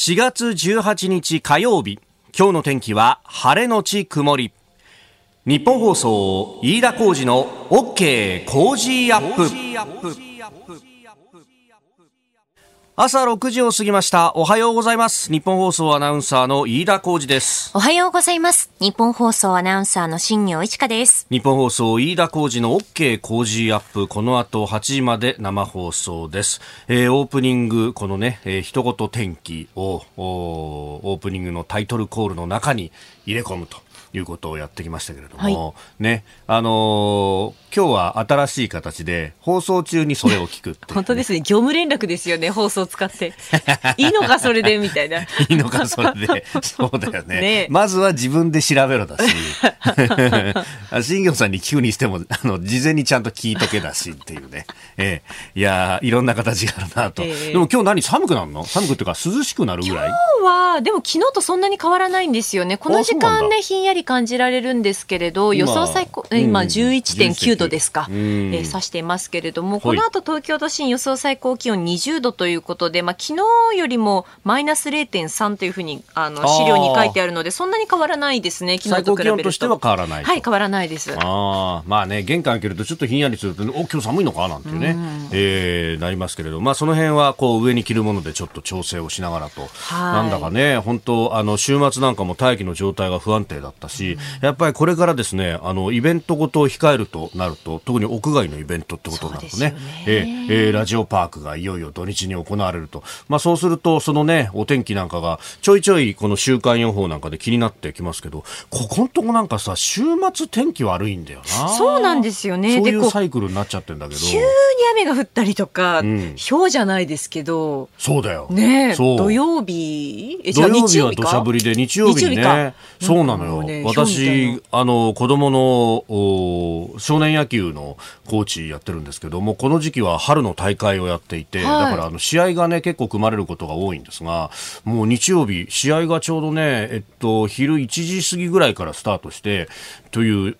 4月18日火曜日。今日の天気は晴れのち曇り。日本放送飯田浩二の OK 工事アップ。朝6時を過ぎました。おはようございます。日本放送アナウンサーの飯田浩二です。おはようございます。日本放送アナウンサーの新業一華です。日本放送飯田浩二の OK 工事アップ。この後8時まで生放送です、えー、オープニングこのね、えー、一言天気をオープニングのタイトルコールの中に入れ込むということをやってきましたけれども、はい、ね、あのー、今日は新しい形で放送中にそれを聞く本当ですね、業務連絡ですよね、放送使って。いいのか、それで、みたいな。いいのか、それで。そうだよね。ねまずは自分で調べろだし、新業さんに聞くにしても、あの、事前にちゃんと聞いとけだしっていうね。ええ、いやいろんな形があるなと。えー、でも今日何寒くなるの？寒くっていうか涼しくなるぐらい？今日は、でも昨日とそんなに変わらないんですよね。この時間ね、ひんやり感じられるんですけれど、予想最高、今11.9度ですか、えー、指していますけれども、この後東京都心予想最高気温20度ということで、まあ昨日よりもマイナス0.3というふうにあの資料に書いてあるので、そんなに変わらないですね。昨日と比べると。としては変わらない。はい、変わらないです。ああ、まあね、玄関開けるとちょっとひんやりすると、お今日寒いのかなんてね、うえー、なりますけれど、まあその辺はこう上に着るものでちょっと調整をしながらと、なんだかね、本当あの週末なんかも大気の状態が不安定だったし、やっぱりこれからですね、あのイベントごとを控えるとなると、特に屋外のイベントってことになるとね、ねえー、えー、ラジオパークがいよいよ土日に行われると、まあそうするとそのねお天気なんかがちょいちょいこの週間予報なんかで気になってきますけど、ここのとこなんかさ週末天気悪いんだよな。そうなんですよね。そういうサイクルになっちゃってんだけど。急に雨が降ったりとか、うん、氷じゃないですけど。そうだよ。ね土曜日？土曜日は土砂降りで日曜日にね。そうなのよ。ね、私あの子供の少年野球のコーチやってるんですけどもこの時期は春の大会をやっていて、はい、だからあの試合がね結構組まれることが多いんですがもう日曜日試合がちょうどねえっと昼1時過ぎぐらいからスタートしてという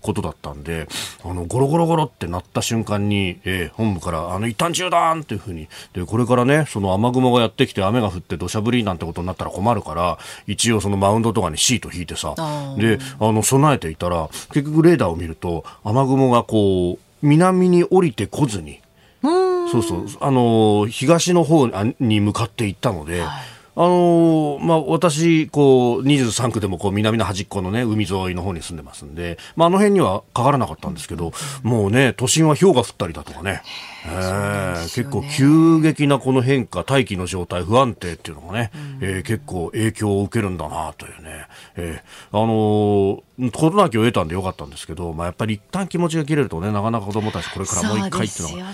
ことだったんであのゴロゴロゴロってなった瞬間に、えー、本部からあの一旦中断っていうふうにでこれからねその雨雲がやってきて雨が降って土砂降りなんてことになったら困るから一応そのマウンドとかにシート引いてさであの備えていたら結局レーダーを見ると雨雲がこう南に降りてこずにそうそうあの東の方に向かっていったので。はいあのー、まあ、私、こう、23区でもこう、南の端っこのね、海沿いの方に住んでますんで、まあ、あの辺にはかからなかったんですけど、もうね、都心は氷が降ったりだとかね、えー、結構急激なこの変化、大気の状態不安定っていうのがね、うん、えー、結構影響を受けるんだなというね、えー、あのー、事なきを得たんでよかったんですけど、まあ、やっぱり一旦気持ちが切れるとね、なかなか子供たちこれからもう一回っていうの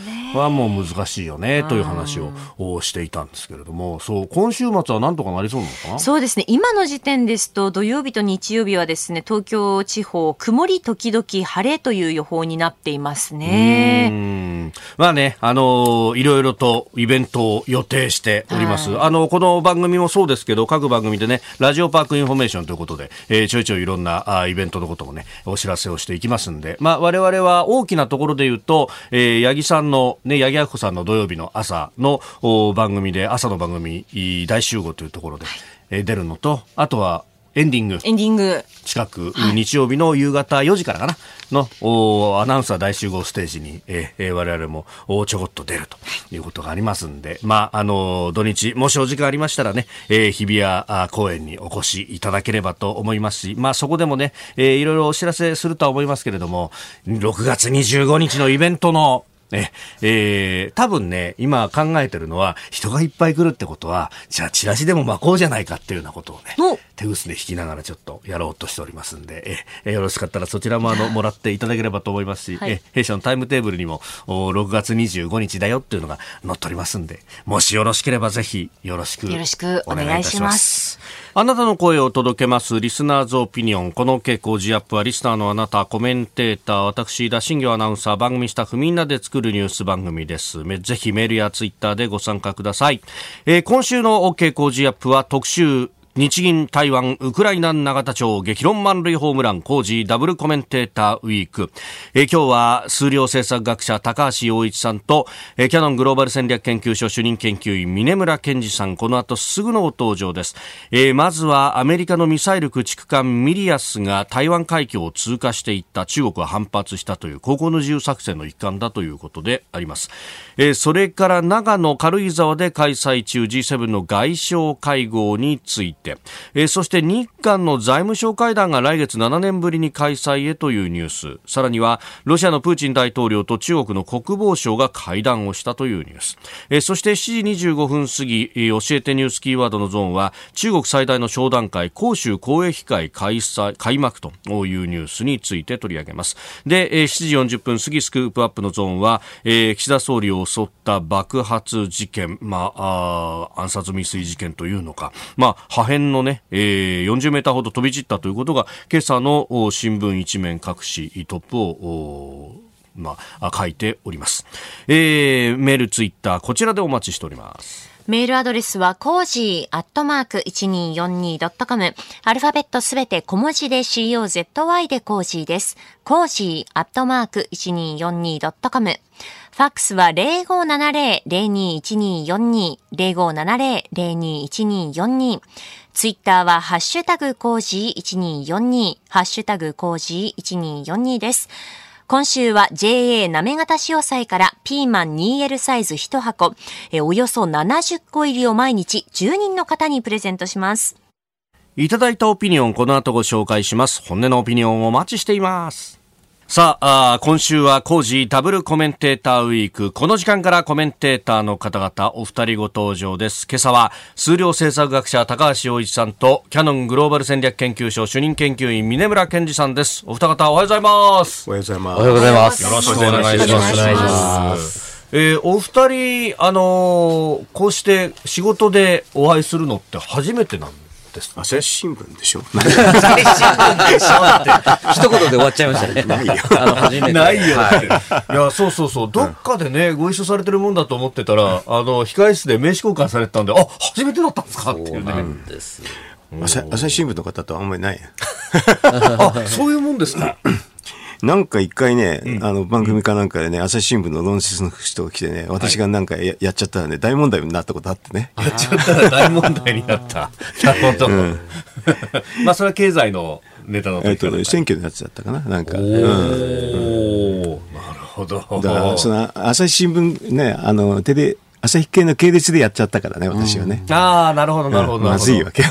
は、はもう難しいよね、という話をしていたんですけれども、そう、今週末はなんとかなりそうなのかな？そうですね。今の時点ですと、土曜日と日曜日はですね、東京地方、曇り時々晴れという予報になっていますね。まあね、あのー、いろいろとイベントを予定しております。はい、あの、この番組もそうですけど、各番組でね、ラジオパークインフォメーションということで、えー、ちょいちょいいろんなあイベントのこともね、お知らせをしていきますんで、まあ、我々は大きなところで言うと、えー、八木さんの、ね、八木亜子さんの土曜日の朝の番組で、朝の番組大集合というところで、えー、出るのと、あとは、エンディング。エンディング。近く、はい、日曜日の夕方4時からかなのおアナウンサー大集合ステージに、えー、我々もちょこっと出るということがありますんで、まあ、あの、土日、もしお時間ありましたらね、えー、日比谷公園にお越しいただければと思いますし、まあ、そこでもね、えー、いろいろお知らせするとは思いますけれども、6月25日のイベントのね、えー、多分ね、今考えてるのは、人がいっぱい来るってことは、じゃあチラシでも巻こうじゃないかっていうようなことをね、手ぐすね引きながらちょっとやろうとしておりますんで、えー、よろしかったらそちらもあの、もらっていただければと思いますし、はい、え弊社のタイムテーブルにも、お6月25日だよっていうのが載っておりますんで、もしよろしければぜひよろしくお願いいたします。あなたの声を届けますリスナーズオピニオン。この傾向ジアップはリスナーのあなた、コメンテーター、私、田新業アナウンサー、番組スタッフみんなで作るニュース番組です。ぜひメールやツイッターでご参加ください。えー、今週の傾向ジアップは特集日銀台湾ウクライナ永田町激論満塁ホームラン工事ダブルコメンテーターウィーク、え、今日は数量政策学者高橋洋一さんと、え、キャノングローバル戦略研究所主任研究員峰村健二さんこの後すぐのご登場です、え、まずはアメリカのミサイル駆逐艦ミリアスが台湾海峡を通過していった中国は反発したという高校の自由作戦の一環だということであります、え、それから長野軽井沢で開催中 G7 の外相会合についてて、えー、そして日韓の財務相会談が来月7年ぶりに開催へというニュース。さらにはロシアのプーチン大統領と中国の国防相が会談をしたというニュース、えー、そして7時25分過ぎ、えー、教えてニュースキーワードのゾーンは中国最大の商談会広州公益会開催開幕というニュースについて取り上げます。で、えー、7時40分過ぎスクープアップのゾーンは、えー、岸田総理を襲った爆発事件、まあ、あ暗殺未遂事件というのか、まあ、破片がね、えー、40メーターほど飛び散ったということが今朝の新聞一面各紙トップをまあ、書いております、えー、メールツイッターこちらでお待ちしておりますメールアドレスは、コージーアットマーク 1242.com。アルファベットすべて小文字で COZY でコージーです。コージーアットマーク 1242.com。ファックスは0570-021242。0570-021242。ツイッターは、ハッシュタグコージー1242。ハッシュタグコージー1242です。今週は JA なめがたしおさいからピーマン 2L サイズ1箱、えおよそ70個入りを毎日10人の方にプレゼントします。いただいたオピニオンこの後ご紹介します。本音のオピニオンをお待ちしています。さあ今週は工事ダブルコメンテーターウィーク。この時間からコメンテーターの方々、お二人ご登場です。今朝は、数量政策学者高橋洋一さんと、キャノングローバル戦略研究所主任研究員、峰村健二さんです。お二方、おはようございます。おはようございます。おはようございます。よろしくお願いします。お願いします。えー、お二人、あのー、こうして仕事でお会いするのって初めてなんです。朝日新聞でしょ？朝 日新聞。でしょって一言で終わっちゃいましたねないよあの初めてないよって、はい、いやそうそうそうどっかでねご一緒されてるもんだと思ってたら、あの控室で名刺交換されてたんであ初めてだったんですかっていうね朝朝日新聞。の方とあんまりないあそういうもんですかなんか一回ね、うん、あの番組かなんかでね、朝日新聞の論説の人が来てね、私がなんかや,、やっちゃったらね、大問題になったことあってね。やっちゃったら大問題になった。なるほど。うん、まあそれは経済のネタのえっと、選挙のやつだったかな、なんか。おお、うん、なるほど。だからその朝日新聞ね、あのテレ朝日系の系列でやっちゃったからね、私はね。うん、ああ、なるほど、なるほど。まずいわけ。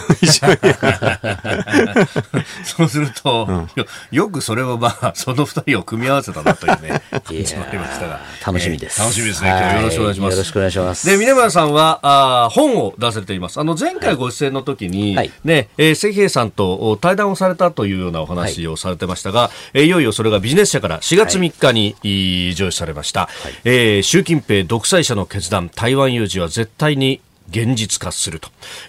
そうすると、うん、よくそれをまあ、その二人を組み合わせたなというね、始まりましたが。楽しみです、楽しみですね。今日よろしくお願いします。よろしくお願いします。で、峰村さんは、あ本を出されています。あの、前回ご出演の時に、はい、ね、えー、関平さんと対談をされたというようなお話をされてましたが、はい、えいよいよそれがビジネス社から4月3日に、はい、上市されました。はい、えー、習近平独裁者の決断、台湾有事は絶対に現実化する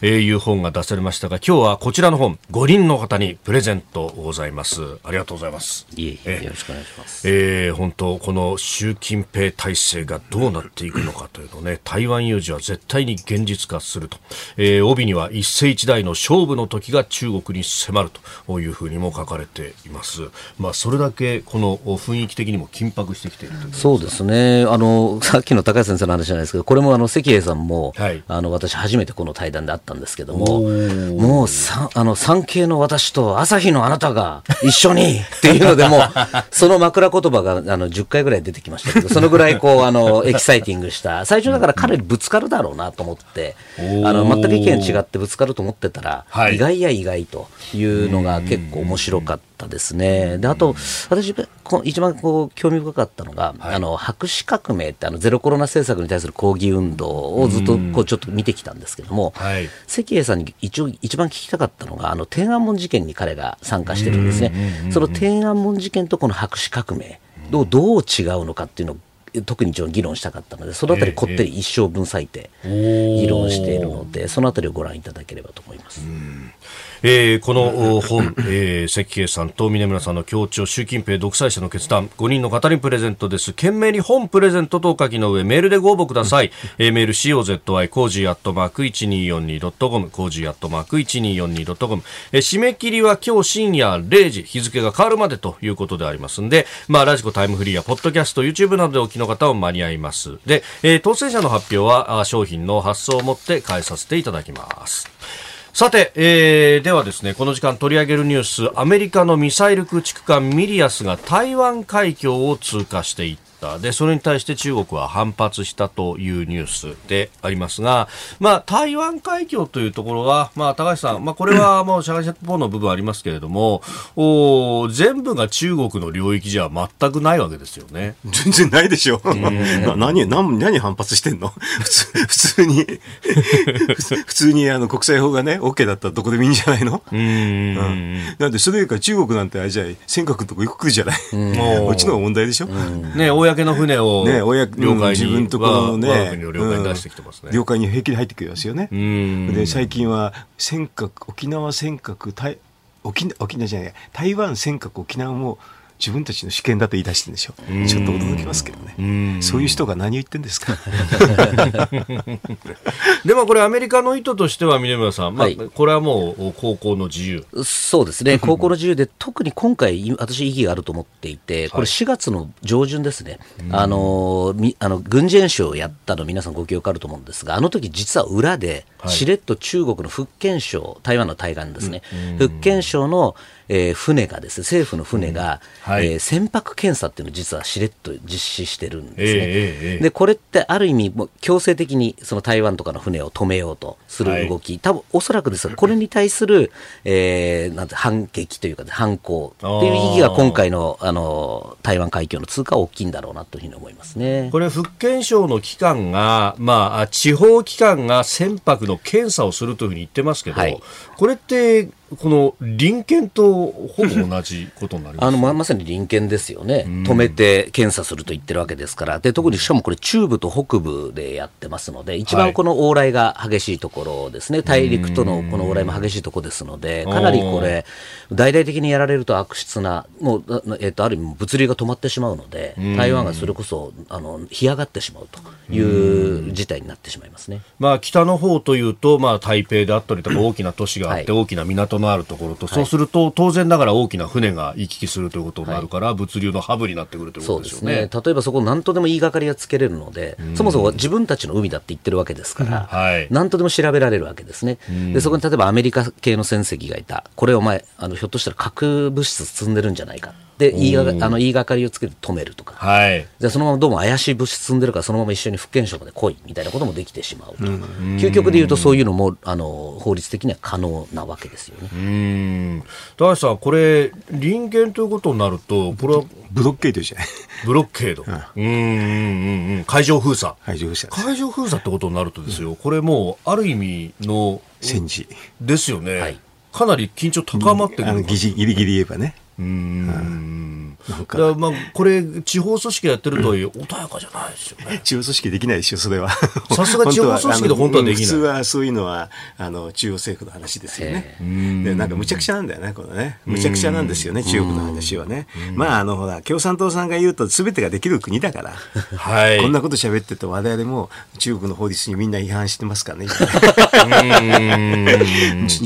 という本が出されましたが今日はこちらの本5人の方にプレゼントございます。ありがとうございます。いええよろしくお願いします。えー、本当この習近平体制がどうなっていくのかというのね台湾有事は絶対に現実化すると、えー、帯には一世一代の勝負の時が中国に迫るというふうにも書かれています。まあそれだけこの雰囲気的にも緊迫してきているそうですね。あのさっきの高橋先生の話じゃないですけどこれもあの関平さんも、はい、あの私初めてこの対談であったんですけども、もうさあの産経の私と朝日のあなたが一緒にっていうのでも その枕言葉があの10回ぐらい出てきましたけど、そのぐらいこうあのエキサイティングした、最初だから彼にぶつかるだろうなと思って、あの全く意見違ってぶつかると思ってたら、はい、意外や意外というのが結構面白かった。ったですね。で、あと、私、一番こう興味深かったのが、はい、あの白紙革命ってあのゼロコロナ政策に対する抗議運動をずっとこうちょっと見てきたんですけども、はい、関英さんに一応一番聞きたかったのが、あの天安門事件に彼が参加してるんですね。その天安門事件とこの白紙革命、どうどう違うのかっていうのを特に議論したかったので、そのあたりこってり一生分割いて議論しているので、そのあたりをご覧いただければと思います。えー、この本、えー、石平さんと峯村さんの共著、習近平独裁者の決断、5人の方にプレゼントです。件名に本プレゼントとお書きの上、メールでご応募ください。えー、メール COZY コージーアットマーク 1242.com、コージーアットマーク 1242.com、えー、締め切りは今日深夜0時、日付が変わるまでということでありますんで、まあ、ラジコタイムフリーやポッドキャスト、YouTube などでお聞きの方は間に合います。で、えー、当選者の発表は、商品の発送をもって代えさせていただきます。さて、えー、ではですね、この時間取り上げるニュース、アメリカのミサイル駆逐艦ミリアスが台湾海峡を通過していった。で、それに対して中国は反発したというニュースでありますが、まあ、台湾海峡というところは、まあ、高橋さん、まあ、これはもう社会社法の部分ありますけれども、お全部が中国の領域じゃ全くないわけですよね。全然ないでしょ。何、何、何反発してんの？普通、普通に。普通にあの国際法がね、OK だったらどこでもいいんじゃないの？うん、なんで、それよりか中国なんてあれじゃ尖閣のとこ行くじゃない？こっちの問題でしょ？ね、公の船を、ね、親領海に、自分とこのね、領海に出してきてますね。領海に平気で入ってくるますよね。で、最近は尖閣、沖縄尖閣、沖沖縄じゃない、台湾尖閣沖縄も自分たちの主権だと言い出してるんでしょう。ちょっと驚きますけどね。そういう人が何を言ってんですか？でもこれアメリカの意図としては峰村さん、まあ、これはもう高校の自由。そうですね。高校の自由で特に今回私意義があると思っていて、これ4月の上旬ですね。あのあの軍事演習をやったの皆さんご記憶あると思うんですが、あの時実は裏でしれっと中国の福建省、台湾の対岸ですね。福建省のえー、船がですね、政府の船が、うん。はい、えー、船舶検査っていうのを実はしれっと実施してるんですね。えー、で、これってある意味、も強制的にその台湾とかの船を止めようとする動き、はい、多分おそらくですが、これに対する、えー、なんて反撃というか、反抗っていう意義が今回のあの台湾海峡の通過は大きいんだろうなというふうに思いますね。これ、福建省の機関が、まあ、地方機関が船舶の検査をするというふうに言ってますけど、はい、これって、この臨検とほぼ同じことになります？あのままさに臨検ですよね、止めて検査すると言ってるわけですから、で特にしかもこれ、中部と北部でやってますので、一番この往来が激しいところですね、はい、大陸とのこの往来も激しいところですので、かなりこれ、大々的にやられると悪質な、もう、えー、とある意味、物流が止まってしまうので、台湾がそれこそあの干上がってしまうという事態になってしまいますね、まあ、北の方というと、まあ、台北であったりとか、大きな都市があって、大きな港のあるところと、そうすると当然ながら大きな船が行き来するということになるから、物流のハブになってくるということですよね。ね。例えばそこ何とでも言いがかりがつけれるので、そもそも自分たちの海だって言ってるわけですから、はい、何とでも調べられるわけですね。でそこに例えばアメリカ系の船籍がいた、これお前あのひょっとしたら核物質積んでるんじゃないか。で言いがあの言いがかりをつけて止めるとか、はい、じゃそのままどうも怪しい物質積んでるからそのまま一緒に福建省まで来いみたいなこともできてしまうと、究極でいうとそういうのもあの法律的には可能なわけですよね。うん。高橋さん、これ臨検ということになるとこれはブロッケードじゃないブロッケード、うん、うんうん海上封鎖。海上封鎖。海上封鎖ってことになるとですよ、これもうある意味の戦時。ですよね、はい、かなり緊張高まってくる、うん、ギリギリ言えばねうん。だまあこれ、地方組織やってるとはいえ、穏やかじゃないですよね。地方組織できないでしょ、それは。さすが地方組織で本当はできない。普通はそういうのはあの中央政府の話ですよね。でなん。かむちゃくちゃなん。だよね、このね。むちゃくちゃなん。ですよね、中国の話はね。まあ、あのほら、共産党さん。が言うと、すべてができる国だから、はい、こん。なこと喋ってると、我々も中国の法律にみん。な違反してますからね。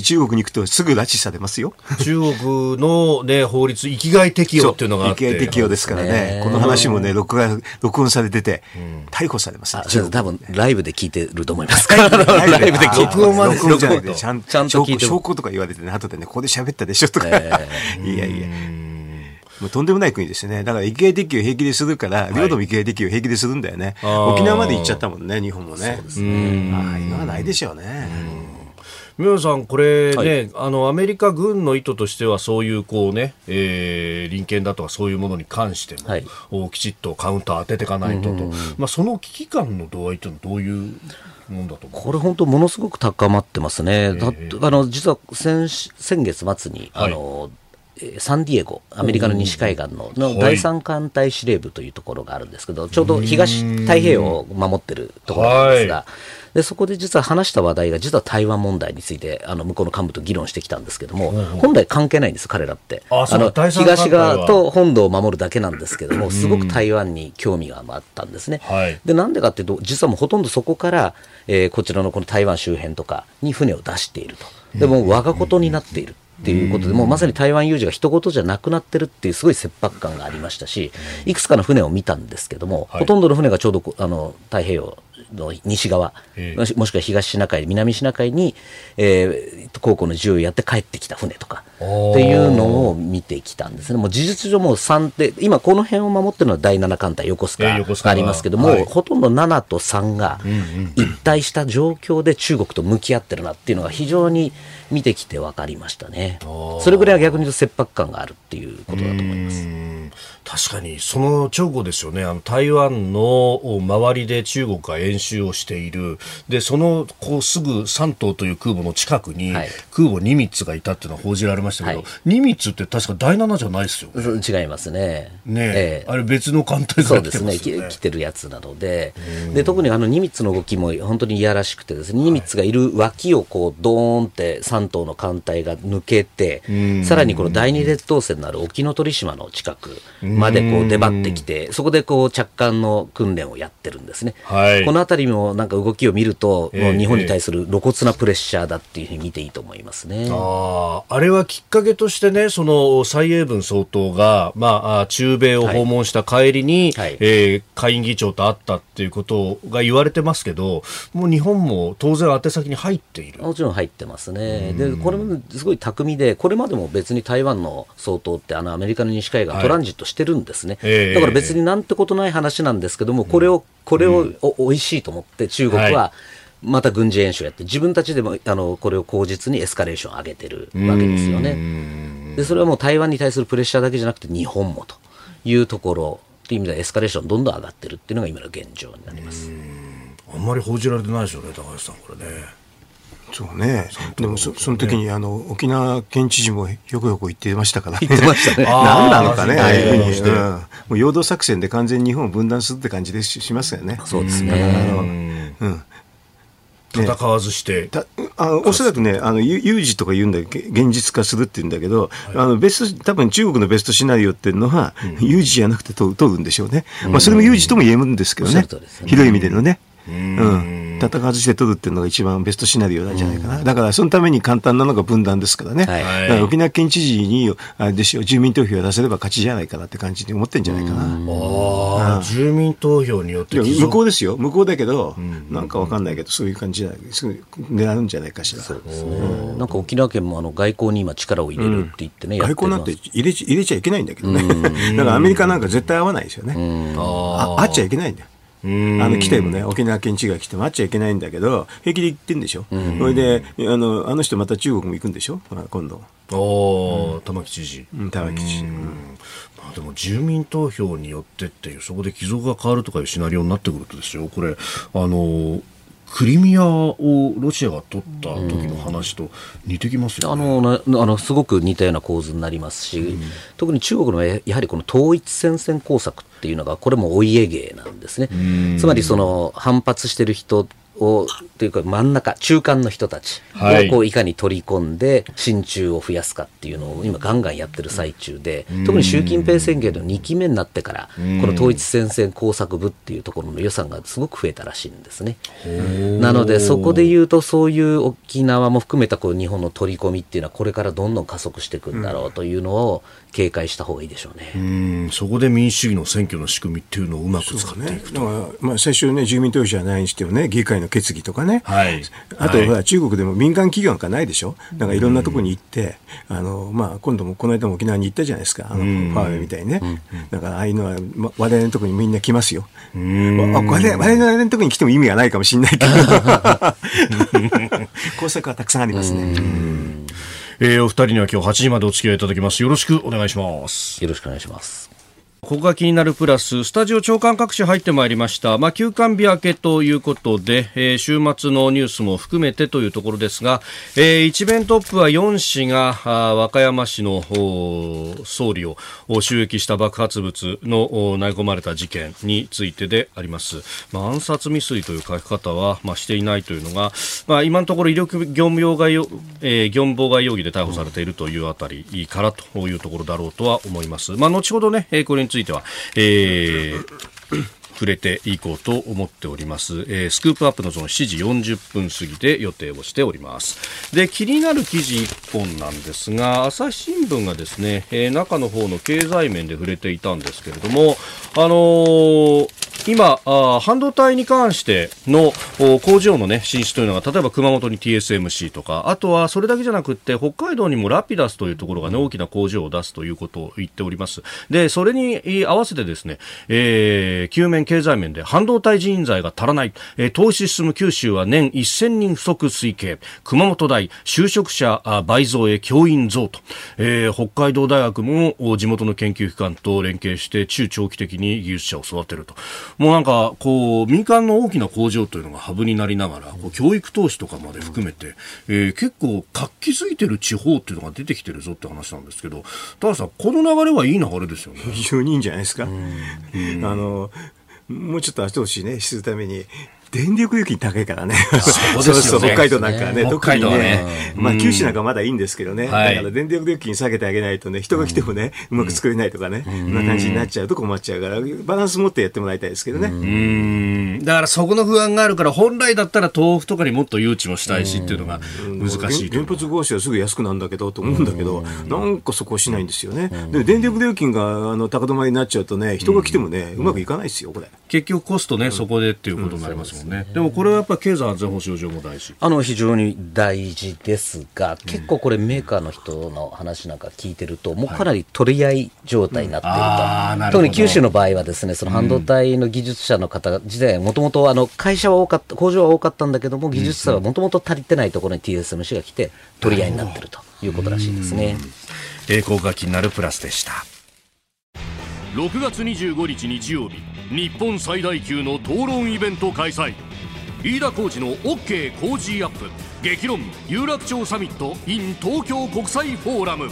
中国に行くとすぐ拉致されますよ。中国の、ね、法律、生きがい適用っていうのがあって。生きがい適用ですからね。この話もね、録画、録音されてて、逮捕されます、ね。多分、ライブで聞いてると思います。ライブで聞いて録音まで録音じゃないで、ちゃんと証拠とか言われてね、後でね、ここで喋ったでしょとか。いやいや。もうとんでもない国ですね。だから、生きがい適用平気でするから、領土も生きがい適用平気でするんだよね。沖縄まで行っちゃったもんね、日本もね。そうですね。ああ、今はないでしょうね。宮野さん、これね、はい、あのアメリカ軍の意図としてはそういうこうね、えー、臨検だとかそういうものに関しても、はい、きちっとカウンター当てていかないとと、まあ、その危機感の度合いというのはどういうこれ本当ものすごく高まってますね。えー、あの実は先先月末に、はい、あのサンディエゴ、アメリカの西海岸のの第三艦隊司令部というところがあるんですけど、ちょうど東太平洋を守ってるところなんですが、でそこで実は話した話題が実は台湾問題についてあの向こうの幹部と議論してきたんですけども、本来関係ないんです彼らって。あの東側と本土を守るだけなんですけどもすごく台湾に興味があったんですね、はい、でなんでかっていうと実はもうほとんどそこから、えー、こちらのこの台湾周辺とかに船を出していると。でも我がことになっている、っていうことで、もうまさに台湾有事が一言じゃなくなってるっていうすごい切迫感がありましたし、いくつかの船を見たんですけども、ほとんどの船がちょうどあの太平洋の西側、もしくは東シナ海、南シナ海に、えー、高校の銃をやって帰ってきた船とかっていうのを見てきたんですね。もう事実上もう3で、今この辺を守ってるのは第7艦隊横須賀が。ありますけども、はい、ほとんど7と3が一体した状況で中国と向き合ってるなっていうのが非常に見てきて分かりましたね。それぐらいは逆に言うと切迫感があるっていうことだと思います。確かにその直後ですよね。あの台湾の周りで中国が演習をしている。でそのこうすぐ山東という空母の近くに、空母ニミッツがいたっていうのは報じられましたけど、はい、ニミッツって確か第7じゃないですよ、ね、違いますね。ねえ。ー、あれ別の艦隊が来てますね。ね来てるやつなので。で特にあのニミッツの動きも本当にいやらしくてですねニミッツがいる脇をこうドーンって山東の艦隊が抜けてさらにこの第二列島線のある沖ノ鳥島の近くまでこう出張ってきて、そこでこう着艦の訓練をやってるんですね。はい、このあたりもなんか動きを見ると、日本に対する露骨なプレッシャーだっていうふうに見ていいと思いますね。ああれはきっかけとしてね、その蔡英文総統が、まあ、中米を訪問した帰りに、はい、えー、下院議長と会ったっていうことが言われてますけど、もう日本も当然宛先に入っている。もちろん入ってますね。で、これもすごい巧みで、これまでも別に台湾の総統ってあのアメリカの西海岸トランジットしてるんですね。だから別になんてことない話なんですけども、これを、これをおいしいと思って、中国は、また軍事演習やって、自分たちでもあのこれを口実にエスカレーション上げてるわけですよね。でそれはもう台湾に対するプレッシャーだけじゃなくて、日本もというところという意味では、エスカレーションどんどん上がってるっていうのが今の現状になります。あんまり報じられてないですよね、高橋さん、これね。そうね。でもそその時にあの沖縄県知事もよくよく言ってましたから、ね、言ってましたね。何なのかね、ああいうふうに。して、うん、もう陽動作戦で完全に日本を分断するって感じでししますよね。そうですね。うん。戦わずして、ね、あおそらくね、あの有事とか言うんだ現実化するって言うんだけど、はい、あのベスト多分中国のベストシナリオっていうのは、うん、有事じゃなくて問うんでしょうね、まあ、それも有事とも言えるんですけどね、ね。広い意味でのね。うん戦わずして取るっていうのが一番ベストシナリオなんじゃないかな、だからそのために簡単なのが分断ですからね、はい、沖縄県知事にあれでしょ住民投票を出せれば勝ちじゃないかなって感じに思ってんじゃないかな。あ住民投票によって向こうですよ、向こうだけど、なんかわかんないけど、そういう感じす。ぐ狙うんじゃないかしら。そうですね、なんか沖縄県もあの外交に今、力を入れるって言ってね、外交なんて入れ入れちゃいけないんだけどね、だからアメリカなんか絶対合わないですよね、ああっちゃいけないんだよ。あの来てもね、沖縄県知事が来ても会っちゃいけないんだけど、平気で行ってんでしょ、それであのあの人、また中国も行くんでしょ、今度。おうん、玉城知事。玉城知事。まあ、でも住民投票によってっていう、そこで帰属が変わるとかいうシナリオになってくるとですよ、これ、あのクリミアをロシアが取った時の話と似てきますよ、ね。うん、あのあのすごく似たような構図になりますし、うん、特に中国のやはりこの統一戦線工作っていうのがこれもお家芸なんですね。つまりその反発してる人をというか真ん中中間の人たちをこういかに取り込んで親中を増やすかっていうのを今ガンガンやってる最中で特に習近平宣言の2期目になってからこの統一戦線工作部っていうところの予算がすごく増えたらしいんですね。なのでそこで言うとそういう沖縄も含めたこう日本の取り込みっていうのはこれからどんどん加速していくんだろうというのを警戒した方がいいでしょうね。うんそこで民主主義の選挙の仕組みっていうのをうまく使っていくと。ね、まあ最初ね住民投票じゃないにしてもね議会の決議とかね、はい、あと、はい、中国でも民間企業なんかないでしょ、なんかいろんなところに行って、あのまあ、今度もこの間も沖縄に行ったじゃないですか、あのファーウェイみたいにね、だからああいうのは、ま、我々のところにみんな来ますよ、我々我々のところに来ても意味がないかもしれないけど、工作はたくさんありますね。えー、お二人には今日8時までお付き合いいただきます。よろしくお願いします。よろしくお願いします。ここが気になるプラススタジオ長官各紙入ってまいりました、まあ、休館日明けということで、えー、週末のニュースも含めてというところですが、えー、一面トップは4市が和歌山市の総理を襲撃した爆発物の投げ込まれた事件についてであります、まあ、暗殺未遂という書き方は、まあ、していないというのが、まあ、今のところ威力業務用害、えー、業務妨害容疑で逮捕されているというあたりからというところだろうとは思います。まあ、後ほどね、これについては、えー触れていこうと思っております、えー、スクープアップのその7時40分過ぎで予定をしております。で気になる記事1本なんですが朝日新聞がですね、えー、中の方の経済面で触れていたんですけれどもあのー、今、半導体に関しての工場の、ね、進出というのが例えば熊本に TSMC とかあとはそれだけじゃなくて北海道にもラピダスというところが、ね、大きな工場を出すということを言っております。でそれに合わせてですね、えー、救命経済面で半導体人材が足らない、えー、投資進む九州は年1000人不足推計。熊本大就職者倍増へ教員増と、えー、北海道大学も地元の研究機関と連携して中長期的に技術者を育てると。もうなんかこう民間の大きな工場というのがハブになりながらこう教育投資とかまで含めて、えー、結構活気づいてる地方っていうのが出てきてるぞって話なんですけどたださこの流れはいい流れですよね。非常にいいんじゃないですか。あのもうちょっと後押しね、するために、電力料金高いからね。そうそうそう、北海道なんかね、特にね、まあ九州なんかまだいいんですけどね、だから電力料金下げてあげないとね、人が来てもね、うまく作れないとかね、そん。な感じになっちゃうと困っちゃうから、バランス持ってやってもらいたいですけどね。うん。だからそこの不安があるから、本来だったら豆腐とかにもっと誘致もしたいしっていうのが難しい。原発合資はすぐ安くなるんだけどと思うんだけど、なんかそこをしないんですよね。で、電力料金があの高止まりになっちゃうとね、人が来てもね、うまくいかないですよ、これ。結局コストね、そこでっていうことになりますもんね。でもこれはやっぱり経済安全保障上も大事。あの非常に大事ですが、結構これ、メーカーの人の話なんか聞いてると、もうかなり取り合い状態になっていると、はいうん、特に九州の場合は、ですねその半導体の技術者の方自体、もともと会社は多かった、工場は多かったんだけども、技術者はもともと足りてないところに TSMC が来て、取り合いになっているということらしいですね。栄光が気になるプラスでした。6月25日日曜日日本最大級の討論イベント開催。飯田浩司の OK 工事アップ。激論有楽町サミット in 東京国際フォーラム。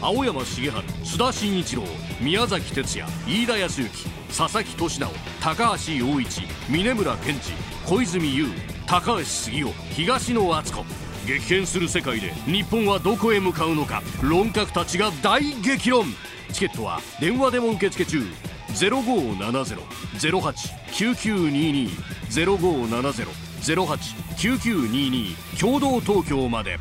青山茂春須田慎一郎宮崎哲也飯田康之佐々木俊直高橋陽一峯村健二小泉悠高橋杉雄東野篤子。激変する世界で日本はどこへ向かうのか。論客たちが大激論。チケットは電話でも受付中。0570-08-9922 0570-08-9922共同東京まで。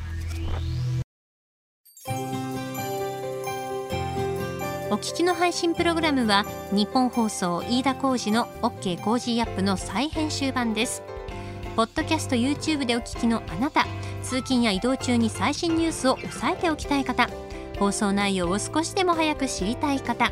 お聞きの配信プログラムは日本放送飯田浩司の OK コージーアップの再編集版です。ポッドキャスト YouTube でお聞きのあなた通勤や移動中に最新ニュースを押さえておきたい方放送内容を少しでも早く知りたい方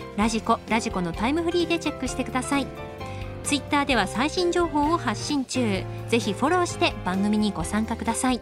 ラジコラジコのタイムフリーでチェックしてください。ツイッターでは最新情報を発信中。ぜひフォローして番組にご参加ください。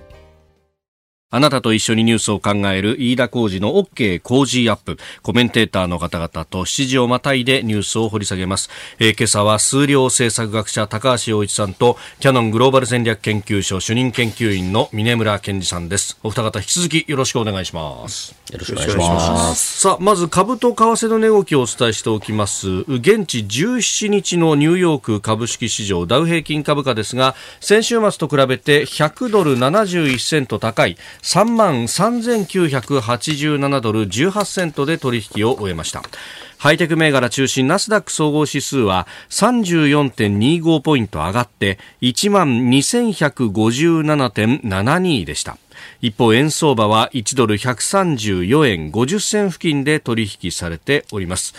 あなたと一緒にニュースを考える飯田浩二の OK 工事アップ。コメンテーターの方々と7時をまたいでニュースを掘り下げます。えー、今朝は数量政策学者高橋洋一さんとキャノングローバル戦略研究所主任研究員の峰村健二さんです。お二方引き続きよろしくお願いします。よろしくお願いします。さあ、まず株と為替の値動きをお伝えしておきます。現地17日のニューヨーク株式市場ダウ平均株価ですが、先週末と比べて100ドル71セント高い3万3987ドル18セントで取引を終えました。ハイテク銘柄中心ナスダック総合指数は34.25ポイント上がって1万2157.72でした。一方、円相場は1ドル134円50銭付近で取引されております。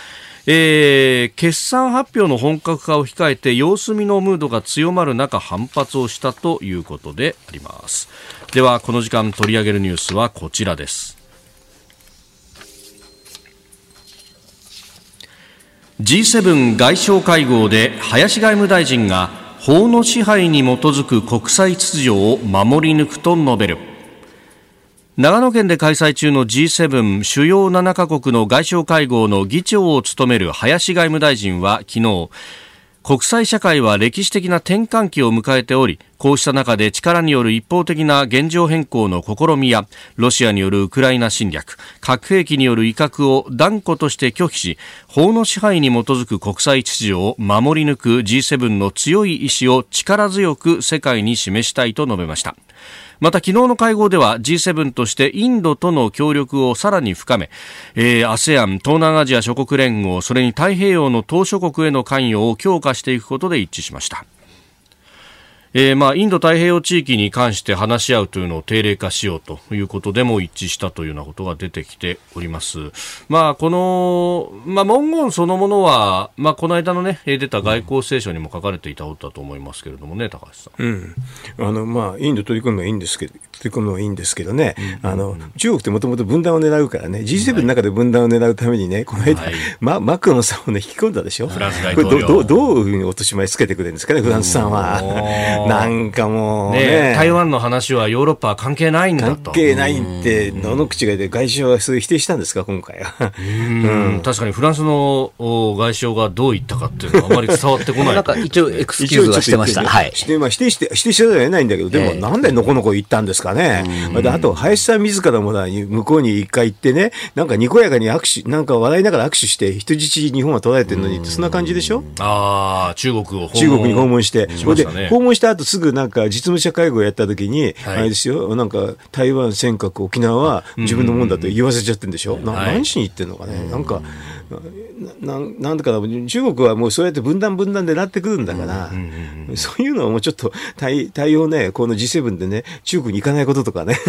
えー、決算発表の本格化を控えて様子見のムードが強まる中反発をしたということであります。ではこの時間取り上げるニュースはこちらです。G7 外相会合で林外務大臣が法の支配に基づく国際秩序を守り抜くと述べる。長野県で開催中の G7 主要7カ国の外相会合の議長を務める林外務大臣は昨日国際社会は歴史的な転換期を迎えておりこうした中で力による一方的な現状変更の試みやロシアによるウクライナ侵略核兵器による威嚇を断固として拒否し法の支配に基づく国際秩序を守り抜く G7 の強い意志を力強く世界に示したいと述べました。また昨日の会合では G7 としてインドとの協力をさらに深め、えー、ASEAN 東南アジア諸国連合それに太平洋の島諸国への関与を強化していくことで一致しました。えー、まあ、インド太平洋地域に関して話し合うというのを定例化しようということでも一致したというようなことが出てきております。まあ、この、まあ、文言そのものは、まあ、この間のね、出た外交青書にも書かれていたことだと思いますけれどもね、高橋さん。うん。あの、まあ、インド取り組むのはいいんですけど、取り組むのはいいんですけどね、うん、あの、中国ってもともと分断を狙うからね、G7 の中で分断を狙うためにね、この間、はい、ま、マクロンさんをね、引き込んだでしょ？フランス大統領。これど、ど、どういうふうに落とし前つけてくれるんですかね、フランスさんは。なんかもうね、ね、台湾の話はヨーロッパは関係ないんだと。関係ないって、どの口がで外相はそれ否定したんですか、今回は。うん、確かにフランスの外相がどう言ったかっていうのはあまり伝わってこない。なんか一応エクスキューズはしてました。はい。まあ、否定して、否定しては得ないんだけど、でもなんでのこのこ言ったんですか？ね。あと、林さん自らも向こうに一回行ってね、なんかにこやかに握手、なんか笑いながら握手して、人質日本は捉えてるのにそんな感じでしょ？ああ、中国を訪問。中国に訪問して。しね、で、訪問した後すぐなんか実務者会合やった時に、はい、あれですよ、なんか台湾、尖閣、沖縄は自分のもんだと言わせちゃってるんでしょ、うな何しに言ってんのかね、なんか、ななんだか中国はもうそうやって分断分断でなってくるんだから、そういうのはもうちょっと対対応ね、この G7 でね、中国に行かないこととかね。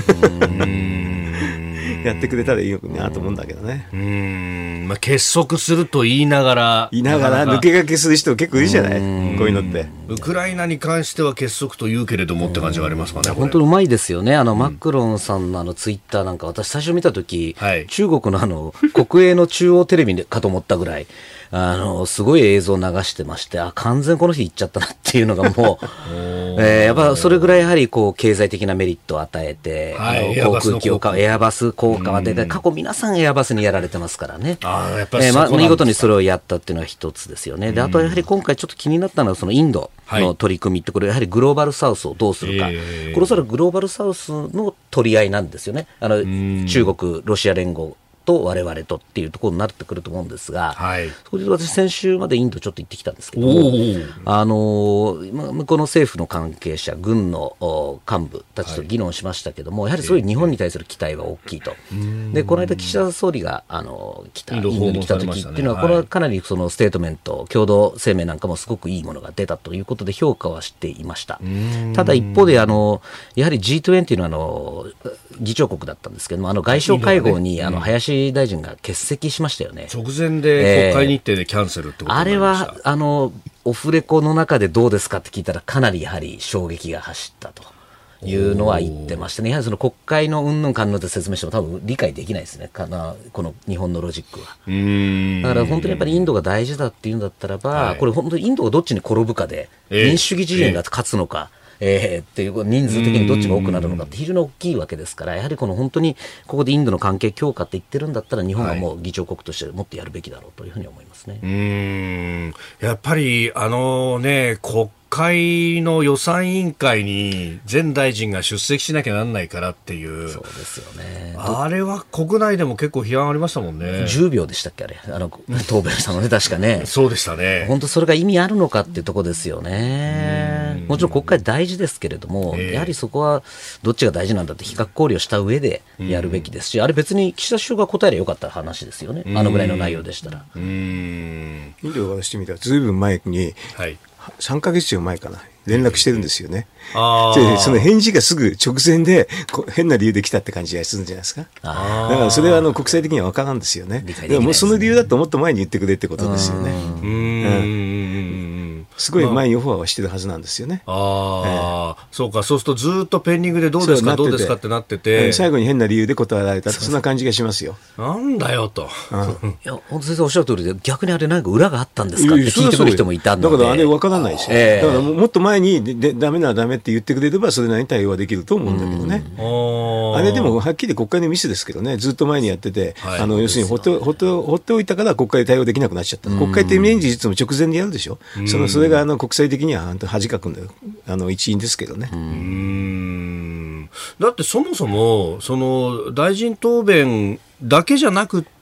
やってくれたらいいなと思うんだけどね。うん、まあ、結束すると言いながら。言いながら抜け駆けする人結構いるじゃない？こういうのって。ウクライナに関しては結束と言うけれどもって感じはありますかね。本当にうまいですよね。あの、マクロンさんのあのツイッターなんか私最初見たとき、はい、中国のあの、国営の中央テレビかと思ったぐらい、あの、すごい映像を流してまして、あ、完全この日行っちゃったなっていうのがもう、えー、やっぱそれぐらいやはりこう経済的なメリットを与えて、はい、航空機を買う、エアバス効果はで、過去皆さんエアバスにやられてますからね。あやっぱり、えーま、見事にそれをやったっていうのは一つですよね。で、あとやはり今回ちょっと気になったのはそのインドの取り組みって、これやはりグローバルサウスをどうするか。これおそらくグローバルサウスの取り合いなんですよね。あの、中国、ロシア連合と我々とっていうところになってくると思うんですが、はい、そこで私、先週までインドちょっと行ってきたんですけどあの向こうの政府の関係者、軍の幹部たちと議論しましたけども、はい、やはりそういう日本に対する期待は大きいと、でこの間、岸田総理があの来たインドに来た時っていうのは、これはかなりそのステートメント、共同声明なんかもすごくいいものが出たということで、評価はしていました。ただ一方であの、やはり G20 のあの議長国だったんですけども、あの外相会合に、あの林大臣が欠席しましたよね。直前で国会日程でキャンセルってことあれは、あの、オフレコの中でどうですかって聞いたら、かなりやはり衝撃が走ったと。いうのは言ってましたね。やはりその国会のうんぬんかんぬんで説明しても多分理解できないですね。かな、この日本のロジックは。だから本当にやっぱりインドが大事だっていうんだったらば、はい、これ本当にインドがどっちに転ぶかで、民主主義陣営が勝つのか、えーえー、っていう人数的にどっちが多くなるのかって非常に大きいわけですからやはりこの本当にここでインドの関係強化って言ってるんだったら日本はもう議長国としてもっとやるべきだろうというふうに思いますね。うん。やっぱりあのね国会の予算委員会に全大臣が出席しなきゃなんないからっていう。そうですよね。あれは国内でも結構批判ありましたもんね。10秒でしたっけあれ。あの、答弁したのね、確かね。そうでしたね。本当それが意味あるのかっていうとこですよね。もちろん国会大事ですけれども、えー、やはりそこはどっちが大事なんだって比較考慮した上でやるべきですし、あれ別に岸田首相が答えればよかった話ですよね。あのぐらいの内容でしたら。うん。インドがしてみたらずいぶん前に、はい、3か月以上前かな。連絡してるんですよね。で、その返事がすぐ直前で変な理由で来たって感じがするんじゃないですか。だからそれはあの国際的には分からんですよね。でもその理由だともっと前に言ってくれってことですよね。うんすごい前にオファーはしてるはずなんですよね。ああ、えー、そうか、そうするとずっとペンディングでどうですか、どうですかってなってて、最後に変な理由で断られたそんな感じがしますよ。なんだよと。うん、いや、本当先生おっしゃる通りで、逆にあれ、なんか裏があったんですかって聞いてくる人もいたんで。だからあれ分からないし、えー、だからもっと前にでだめならだめって言ってくれれば、それなりに対応はできると思うんだけどね。あれでもはっきり国会のミスですけどね、ずっと前にやってて、はい、あの要するに放って放っておいたから国会で対応できなくなっちゃった。国会ってイメージ実も直前でやるでしょ。そのそれがあの国際的には恥かくんだよあの一員ですけどね。うんだってそもそもその大臣答弁だけじゃなくて、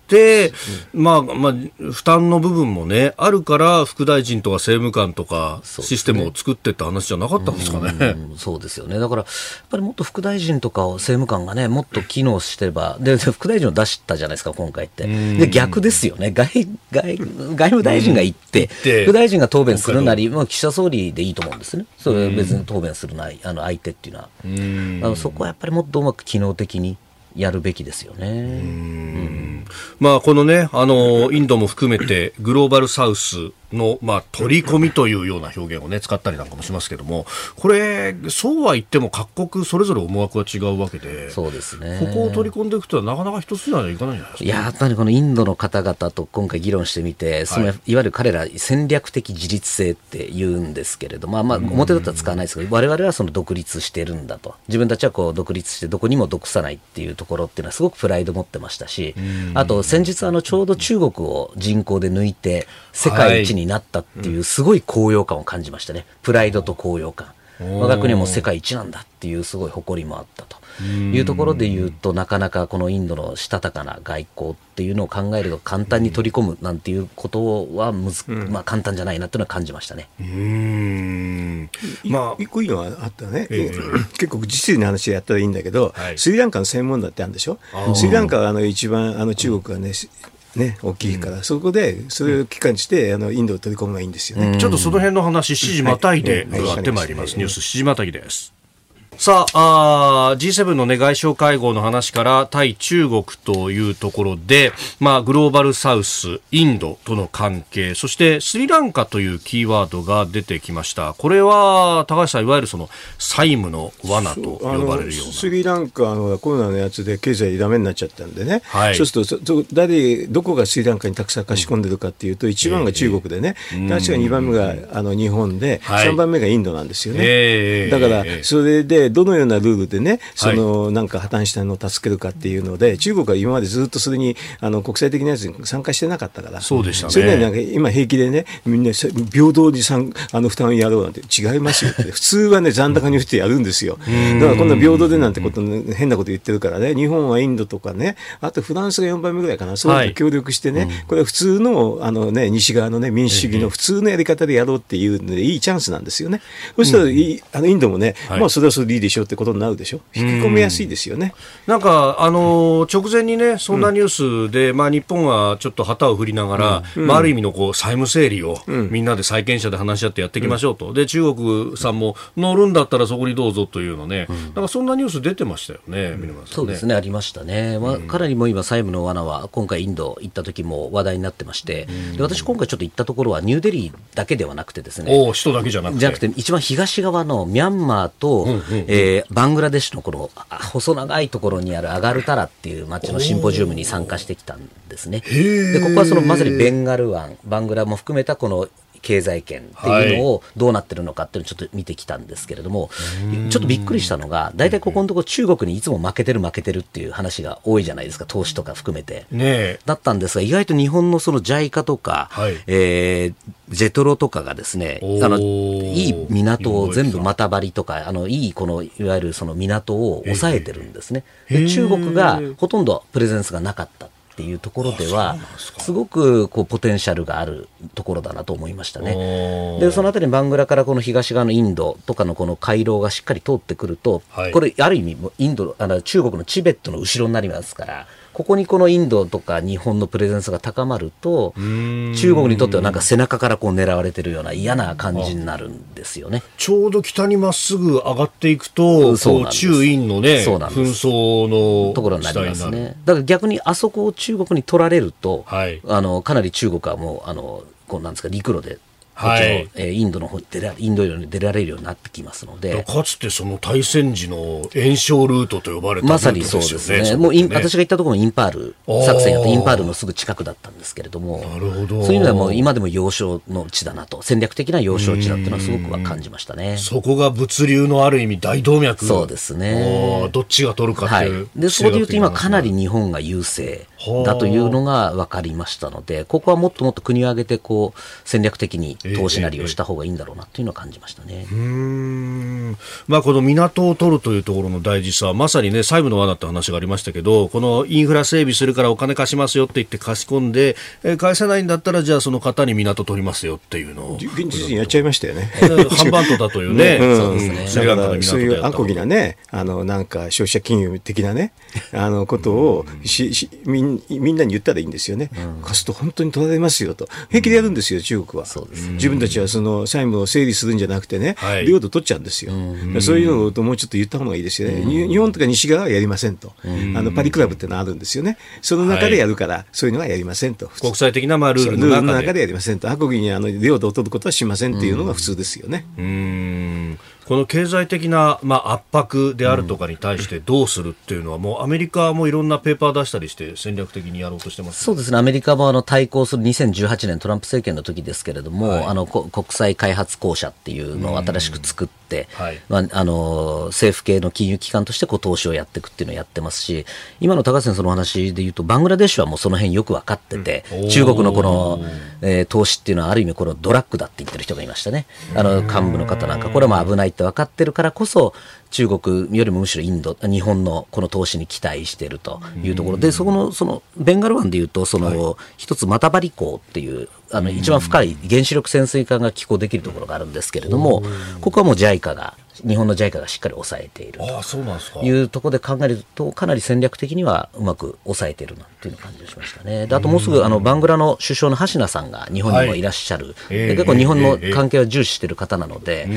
まあ、まあ、負担の部分もね、あるから、副大臣とか政務官とか、システムを作ってって話じゃなかったんですかね。そうですよね。だから、やっぱりもっと副大臣とか政務官がね、もっと機能してれば、で、副大臣を出したじゃないですか、今回って。で、逆ですよね。外、外、外務大臣が行って、副大臣が答弁するなり、まあ、岸田総理でいいと思うんですね。それ別に答弁するなり、あの、相手っていうのは。あのそこはやっぱりもっとうまく機能的に。やるべきですよね。うん、まあ、このね、あの、インドも含めて、グローバルサウスの、まあ、取り込みというような表現をね、使ったりなんかもしますけども、これ、そうは言っても各国それぞれ思惑は違うわけで、そうですね。ここを取り込んでいくとはなかなか一つにはいかないんじゃないですか？いや、やっぱりこのインドの方々と今回議論してみて、その、はい、いわゆる彼ら戦略的自立性って言うんですけれども、まあ、まあ、表だったら使わないですけど、我々はその独立してるんだと。自分たちはこう独立してどこにも属さないっていうところっていうのはすごくプライド持ってましたし、あと先日あのちょうど中国を人口で抜いて世界一になったっていう、すごい高揚感を感じましたね。プライドと高揚感。我が国も世界一なんだっていうすごい誇りもあったと。いうところで言うとなかなかこのインドのしたたかな外交っていうのを考えると簡単に取り込むなんていうことはむず、まあ、簡単じゃないなっていうのは感じましたね。うん。まあ、一個いいのはあったね、えー、結構実利の話でやったらいいんだけど、はい、スリランカの専門だってあるんでしょ？スリランカはあの一番あの中国がね、ね、大きいから、うん、そこで、それを機関して、あの、インドを取り込むのがいいんですよね。ちょっとその辺の話、7時またいで伺ってまいります。ニュース7時またぎです。さああ、G7 の、ね、外相会合の話から対中国というところで、まあ、グローバルサウス、インドとの関係、そしてスリランカというキーワードが出てきました。これは、高橋さん、いわゆるその債務の罠と呼ばれるような。スリランカのコロナのやつで経済ダメになっちゃったんでね、はい、そうすると誰、どこがスリランカにたくさん貸し込んでるかっていうと、1番が中国でね、えー、確か2番目があの日本で、はい、3番目がインドなんですよね。えー、だから、それで、どのようなルールでね、その、はい、なんか破綻したのを助けるかっていうので、中国は今までずっとそれにあの国際的なやつに参加してなかったから、そうでしたね。それなんか今平気でね、みんな平等にんあの負担をやろうなんて違いますよって、普通はね、残高に振ってやるんですよ。だからこんな平等でなんてこと、ね、変なこと言ってるからね、日本はインドとかね、あとフランスが4番目ぐらいかな、そういう協力してね、はい、これは普通のあの、ね、西側の、ね、民主主義の普通のやり方でやろうっていうので、いいチャンスなんですよね。そしたら、うん、あのインドもね、はい、まあそれはそれでいいでしょうってことになるでしょ？引き込みやすいですよね。なんか、あのー、直前にね、そんなニュースで、うん、まあ日本はちょっと旗を振りながら、うん、まあある意味のこう債務整理を、みんなで債権者で話し合ってやっていきましょうと。で、中国さんも乗るんだったらそこにどうぞというのね、なんかそんなニュース出てましたよね、ね。そうですね、ありましたね。まあ、かなりも今債務の罠は、今回インド行った時も話題になってまして、で私今回ちょっと行ったところはニューデリーだけではなくてですね、お人だけじゃなくて。じゃなくて、一番東側のミャンマーと、うんうんうん、えー、バングラデシュのこの細長いところにあるアガルタラっていう町のシンポジウムに参加してきたんですね。でここはそのまさにベンガル湾バングラも含めたこの経済圏っていうのをどうなってるのかっていうのをちょっと見てきたんですけれども、ちょっとびっくりしたのが、大体ここのところ中国にいつも負けてる負けてるっていう話が多いじゃないですか、投資とか含めて。ね、だったんですが、意外と日本のその JICA とか、はい、えー、ジェトロとかがですね、あのいい港を全部また張りとか、あのいいこのいわゆるその港を抑えてるんですね。で中国がほとんどプレゼンスがなかった。っていうところでは、すごくこうポテンシャルがあるところだなと思いましたね。で、そのあたりバングラからこの東側のインドとかのこの回廊がしっかり通ってくると、はい、これ、ある意味、インドあの中国のチベットの後ろになりますから、ここにこのインドとか日本のプレゼンスが高まると、中国にとってはなんか背中からこう狙われてるような嫌な感じになるんですよね。ちょうど北にまっすぐ上がっていくと、そう中印のね、紛争のところになりますね。だから逆にあそこを中国に取られると、はい、あのかなり中国はもうあのこうなんですか陸路ではい、えー、インドの方に出らインド洋に出られるようになってきますので。かつてその大戦時の援蒋ルートと呼ばれた、ね、まさにそうですね。もうイン、私が行ったところもインパール作戦やってインパールのすぐ近くだったんですけれどもなるほど。そういう意味ではもう今でも要衝の地だなと戦略的な要衝地だっていうのはすごくは感じましたね。そこが物流のある意味大動脈。そうですね。どっちが取るかっていう、はい、でそこでいうと今かなり日本が優勢だというのが分かりましたのでここはもっともっと国を挙げてこう戦略的に投資なりをした方がいいんだろうなというのを感じましたね。うんまあ、この港を取るというところの大事さ、まさにね、債務の罠って話がありましたけど、このインフラ整備するからお金貸しますよって言って貸し込んで、えー、返せないんだったら、じゃあその方に港取りますよっていうのを。現実にやっちゃいましたよね。ハンバントだというね。ねそうですね。スリランカの港そういうあこぎなね、あの、なんか消費者金融的なね、あのことをししみんみんなに言ったらいいんですよね。貸すと本当に取られますよと。平気でやるんですよ、中国は。自分たちはその債務を整理するんじゃなくてね、はい、領土取っちゃうんですよ、そういうのをもうちょっと言った方がいいですよね、日本とか西側はやりませんと、あのパリクラブってのはあるんですよね、その中でやるから、そういうのはやりませんと、国際的なまあルールの中で。中でやりませんと、各国にあの領土を取ることはしませんっていうのが普通ですよね。うんこの経済的な、まあ、圧迫であるとかに対して どうするっていうのは、もうアメリカもいろんなペーパー出したりして戦略的にやろうとしてます、そうですね、アメリカもあの対抗する2018年トランプ政権の時ですけれども、はい、あの国際開発公社っていうのを新しく作って、はい、まあ、あの政府系の金融機関としてこう投資をやっていくっていうのをやってますし、今の高橋先生の話でいうと、バングラデシュはもうその辺よく分かってて、うん、中国のこの、えー、投資っていうのはある意味このドラッグだって言ってる人がいましたね、あの幹部の方なんか、これはまあ危ないって分かってるからこそ、中国よりもむしろインド、日本のこの投資に期待しているというところ。で、そこのそのベンガル湾でいうと、その一つ、マタバリ港っていう、あの一番深い原子力潜水艦が寄港できるところがあるんですけれども、ここはもう JICA が日本の JICA がしっかり抑えていると。いうところで考えると、かなり戦略的にはうまく抑えているなという感じがしましたね。であともうすぐあのバングラの首相の橋名さんが日本にもいらっしゃる、はい、結構日本の関係は重視している方なので,、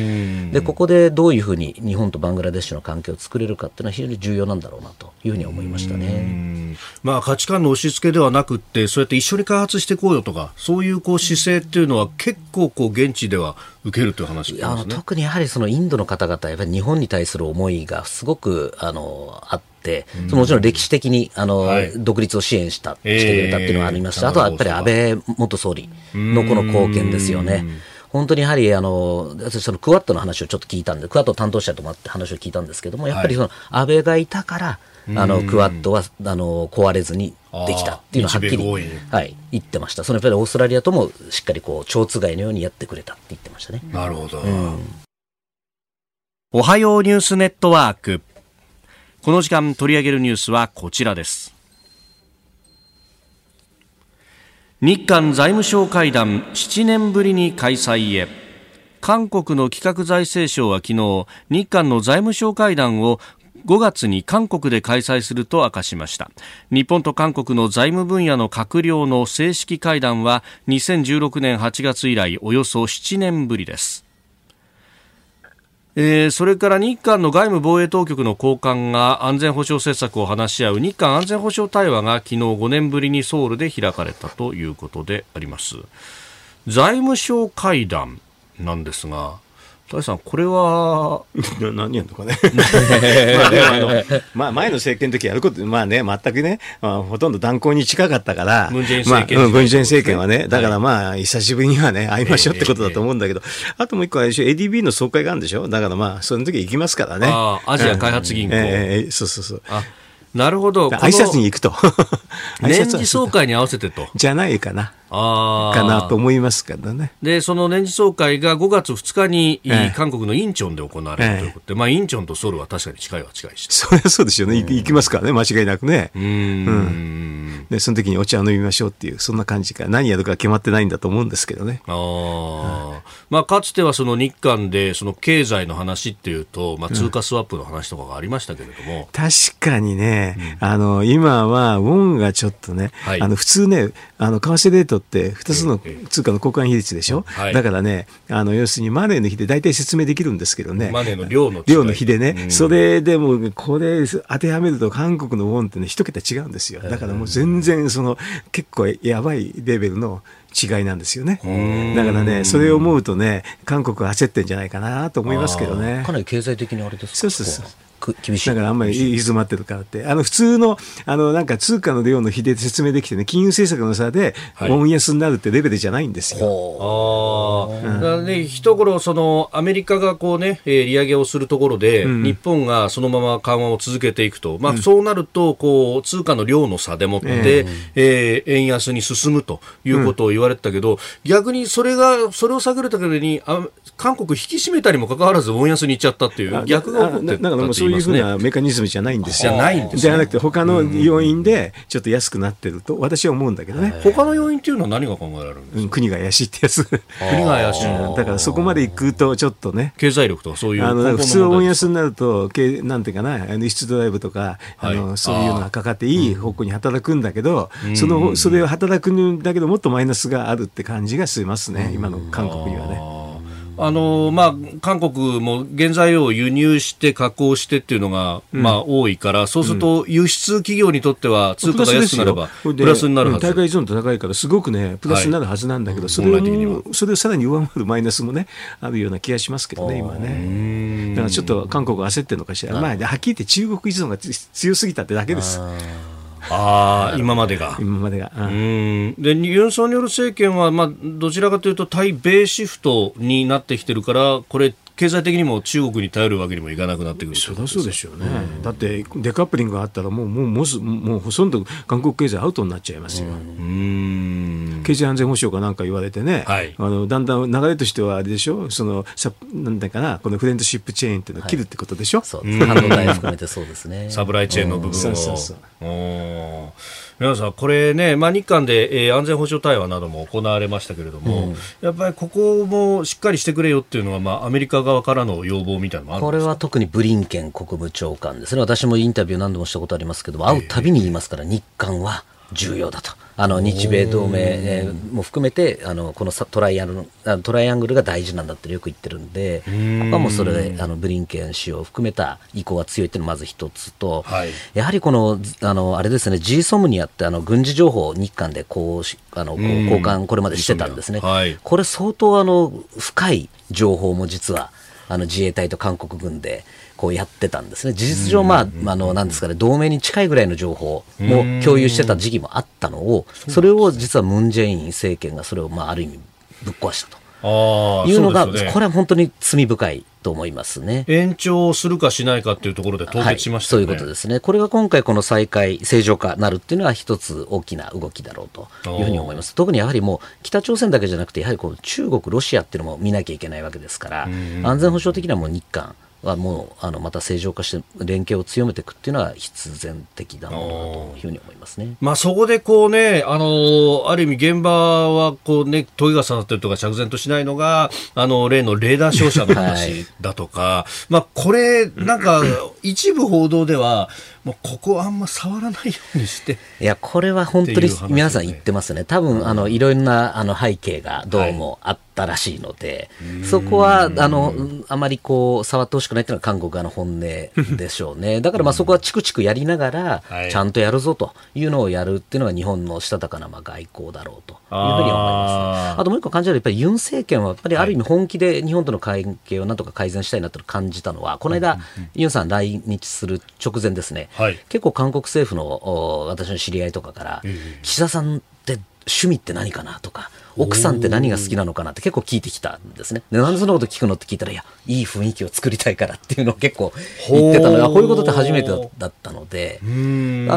で、ここでどういうふうに日本とバングラデシュの関係を作れるかっていうのは非常に重要なんだろうなというふうに思いましたね。まあ、価値観の押し付けではなくて、そうやって一緒に開発していこうよとか、そういうこう姿勢っていうのは結構こう現地では受けるという話、ね、あの特にやはりそのインドの方々、やっぱり日本に対する思いがすごくあのあって、もちろん歴史的にあの、はい、独立を支援した、してくれたっていうのはありました、えー、あとはやっぱり安倍元総理のこの貢献ですよね。本当にやはりあの私そのクワッドの話をちょっと聞いたんでクワッド担当者ともって話を聞いたんですけどもやっぱりその安倍がいたから、あのクワッドはあの壊れずにできたっていうのははっきり、はい、言ってました、そのやっぱりオーストラリアともしっかりこう蝶番のようにやってくれたって言ってましたね。なるほど、うん、おはようニュースネットワーク。この時間取り上げるニュースはこちらです。日韓財務省会談7年ぶりに開催へ。韓国の企画財政省は昨日日韓の財務省会談を5月に韓国で開催すると明かしました。日本と韓国の財務分野の閣僚の正式会談は2016年8月以来およそ7年ぶりです。えー、それから日韓の外務防衛当局の高官が安全保障政策を話し合う日韓安全保障対話が昨日5年ぶりにソウルで開かれたということであります。財務省会談なんですが高橋さん、これは 何やんのかね まあでも あの、まあ、前の政権の時やること、まあね、全くね、まあ、ほとんど断交に近かったから、文在寅政権、まあ、文在寅政権はね、だからまあ、久しぶりにはね、会いましょうってことだと思うんだけど、あともう一個あれでしょ、ADB の総会があるんでしょ、だからまあ、その時行きますからね。アジア開発銀行。えー、そうそうそう。なるほど。挨拶に行くと。年次総会に合わせてと。じゃないかな。かなと思いますけどね。で、その年次総会が5月2日に、ええ、韓国のインチョンで行われるということで、え、まあ、インチョンとソウルは確かに近いは近いし。そりゃそうですよね。行きますからね、間違いなくね。うんうんで、その時にお茶を飲みましょうっていう、そんな感じか。何やるか決まってないんだと思うんですけどね。ああ。まあ、かつてはその日韓で、その経済の話っていうと、まあ、通貨スワップの話とかがありましたけれども。うん、確かにね、うん、あの、今は、ウォンがちょっとね、はい、あの、普通ね、あの、為替レートって2つの通貨の交換比率でしょ、はい、だからね、あの要するにマネーの比で大体説明できるんですけどね、マネーの量の量の比でね、うん、それでもこれ当てはめると韓国のウォンってね、一桁違うんですよ。だからもう全然その結構やばいレベルの違いなんですよね。だからね、それを思うとね、韓国は焦ってんじゃないかなと思いますけどね。かなり経済的にあれですか？そうそうそう。厳しい。だからあんまり行き詰まってるからって、あの普通のあのなんか通貨の量の比で説明できてね、金融政策の差で、ウォン安になるってレベルじゃないんですよ。はい、あだからね、一頃その、アメリカがこうね、えー、利上げをするところで、うん、日本がそのまま緩和を続けていくと、まあ、そうなるとこう、通貨の量の差でもって、えー、えー、円安に進むということを言われてたけど、うん、逆にそれが、それを下げるためにあ、韓国引き締めたにもかかわらず、ウォン安に行っちゃったっていう、逆が起こってたっていうふうなメカニズムじゃないんですよ。じゃないんです、ね、じゃなくて、他の要因でちょっと安くなってると、私は思うんだけどね。他の要因っていうのは何が考えられるんですか、うん、国が怪しいってやつ。国が怪しい。だからそこまで行くと、ちょっとね。経済力とかそういうあの普通、温安になると、なんていうかな、輸出ドライブとか、あの、はい、そういうのがかかって、いい方向に働くんだけど、その、それを働くんだけど、もっとマイナスがあるって感じがしますね、今の韓国にはね。あのまあ、韓国も原材料を輸入して加工してっていうのが、うん、まあ、多いから、そうすると輸出企業にとっては通貨が安くなればプラスになるはず、大会依存度高いから、すごくね、プラスになるはずなんだけど、はい、それをそれをさらに上回る マイナスもね、あるような気がしますけどね、今ね。だからちょっと韓国焦ってるのかしら、まあ、はっきり言って中国依存が強すぎたってだけです。ああ、今までが。今までが。うん。で、ユン・ソンニョル政権は、まあ、どちらかというと、対米シフトになってきてるから、これ、経済的にも中国に頼るわけにもいかなくなってくるそりゃそうでしょうね、うん、だってデカップリングがあったらもうもうもうもうほとんど韓国経済アウトになっちゃいますよ、うん、経済安全保障かなんか言われてね、はい、あのだんだん流れとしてはあれでしょ？そのさなんだかな？このフレンドシップチェーンっていうのを切るってことでしょ、はい、そう。半導体含めてそうですね。サプライチェーンの部分を、そうそうそう皆さん、これね、まあ、日韓で、えー、安全保障対話なども行われましたけれども、うん、やっぱりここもしっかりしてくれよっていうのは、まあ、アメリカ側からの要望みたいなのこれは特にブリンケン国務長官ですね、私もインタビュー何度もしたことありますけど会うたびに言いますから、日韓は重要だと。あの日米同盟も含めてあのこのトライアングルトライアングルが大事なんだってよく言ってるんで、まあ、もうそれであのブリンケン氏を含めた意向が強いっていうのがまず一つと、はい、やはりこのあのあれですね G ソムニアってあの軍事情報日韓でこうあの交換これまでしてたんですね、はい、これ相当あの深い情報も実はあの自衛隊と韓国軍でこうやってたんですね。事実上、まあ、あの、なんですかね、同盟に近いぐらいの情報も共有してた時期もあったのを、それを実はムン・ジェイン政権がそれを、まあ、ある意味ぶっ壊したと。いうのが、ね、これは本当に罪深いと思いますね。延長するかしないかっていうところで凍結しました、ねはい、そういうことですね。これが今回この再開、正常化なるっていうのは一つ大きな動きだろうというふうに思います。特にやはりもう北朝鮮だけじゃなくて、やはりこう中国、ロシアっていうのも見なきゃいけないわけですから、安全保障的にはもう日韓、はもうあのまた正常化して連携を強めていくっていうのは必然的だろうなというふうに思いますね。まあそこでこうね、あのある意味現場はこうねトゲが刺さってるとか釈然としないのがあの例のレーダー照射の話だとか、はい、まあこれなんか一部報道ではもうここはあんま触らないようにして。いやこれは本当に皆さん言ってますね。多分あのいろんなあの背景がどうもあったらしいので、はい、そこはあのあまりこう触ってほしくないっていうのは韓国側の本音でしょうね。だからまあそこはチクチクやりながらちゃんとやるぞというのをやるっていうのが日本のしたたかなまあ外交だろうというふうに思います、ね、あともう一個感じるやっぱりユン政権はやっぱりある意味本気で日本との関係をなんとか改善したいなと感じたのはこの間、ユンさん来日する直前ですね、はい、結構韓国政府の私の知り合いとかから、岸田さんって趣味って何かなとか、奥さんって何が好きなのかなって結構聞いてきたんですね。で、なんでそんなこと聞くのって聞いたら、いや、いい雰囲気を作りたいからっていうのを結構言ってたのが、こういうことって初めてだったので、あ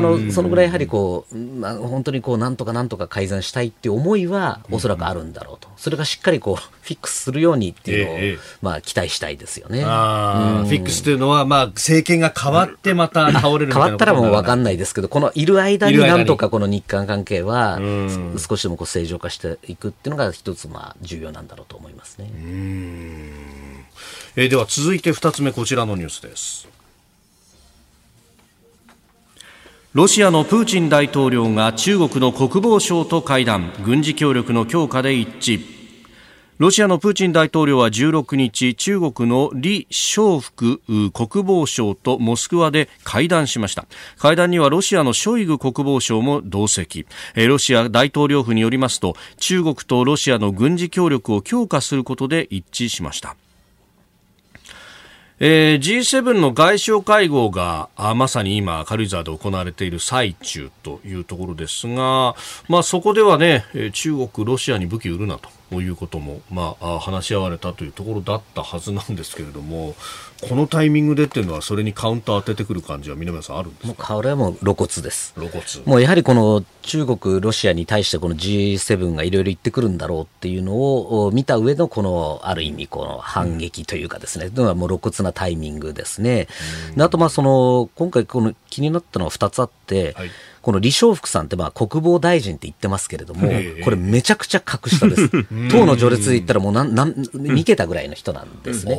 の、そのぐらいやはりこう、まあ、本当にこう、なんとかなんとか改善したいっていう思いはおそらくあるんだろうと。それがしっかりこう、フィックスするようにっていうのを、ええ、まあ、期待したいですよね。フィックスというのは、まあ、政権が変わってまた倒れる変わったらもう分かんないですけど、このいる間になんとかこの日韓関係は、少しでもこう正常化していくくっていうのが一つまあ重要なんだろうと思いますね。うんえー、では続いて2つ目こちらのニュースです。ロシアのプーチン大統領が中国の国防相と会談軍事協力の強化で一致ロシアのプーチン大統領は16日中国の李尚福国防相とモスクワで会談しました。会談にはロシアのショイグ国防相も同席。ロシア大統領府によりますと中国とロシアの軍事協力を強化することで一致しました。えー、G7 の外相会合があまさに今、軽井沢で行われている最中というところですが、まあ、そこではね、中国、ロシアに武器売るなと。ということも、まあ、話し合われたというところだったはずなんですけれどもこのタイミングでっていうのはそれにカウンター当ててくる感じは南さんあるんですか？これはもう露骨です。露骨。もうやはりこの中国、ロシアに対してこの G7 がいろいろ言ってくるんだろうっていうのを見た上のこのある意味この反撃というかですね、うん、というのはもう露骨なタイミングですね。あとまあその今回この気になったのは2つあって、はいこの李尚福さんってまあ国防大臣って言ってますけれども、これめちゃくちゃ格下です。党の序列で言ったらもうなんなん2桁ぐらいの人なんですね。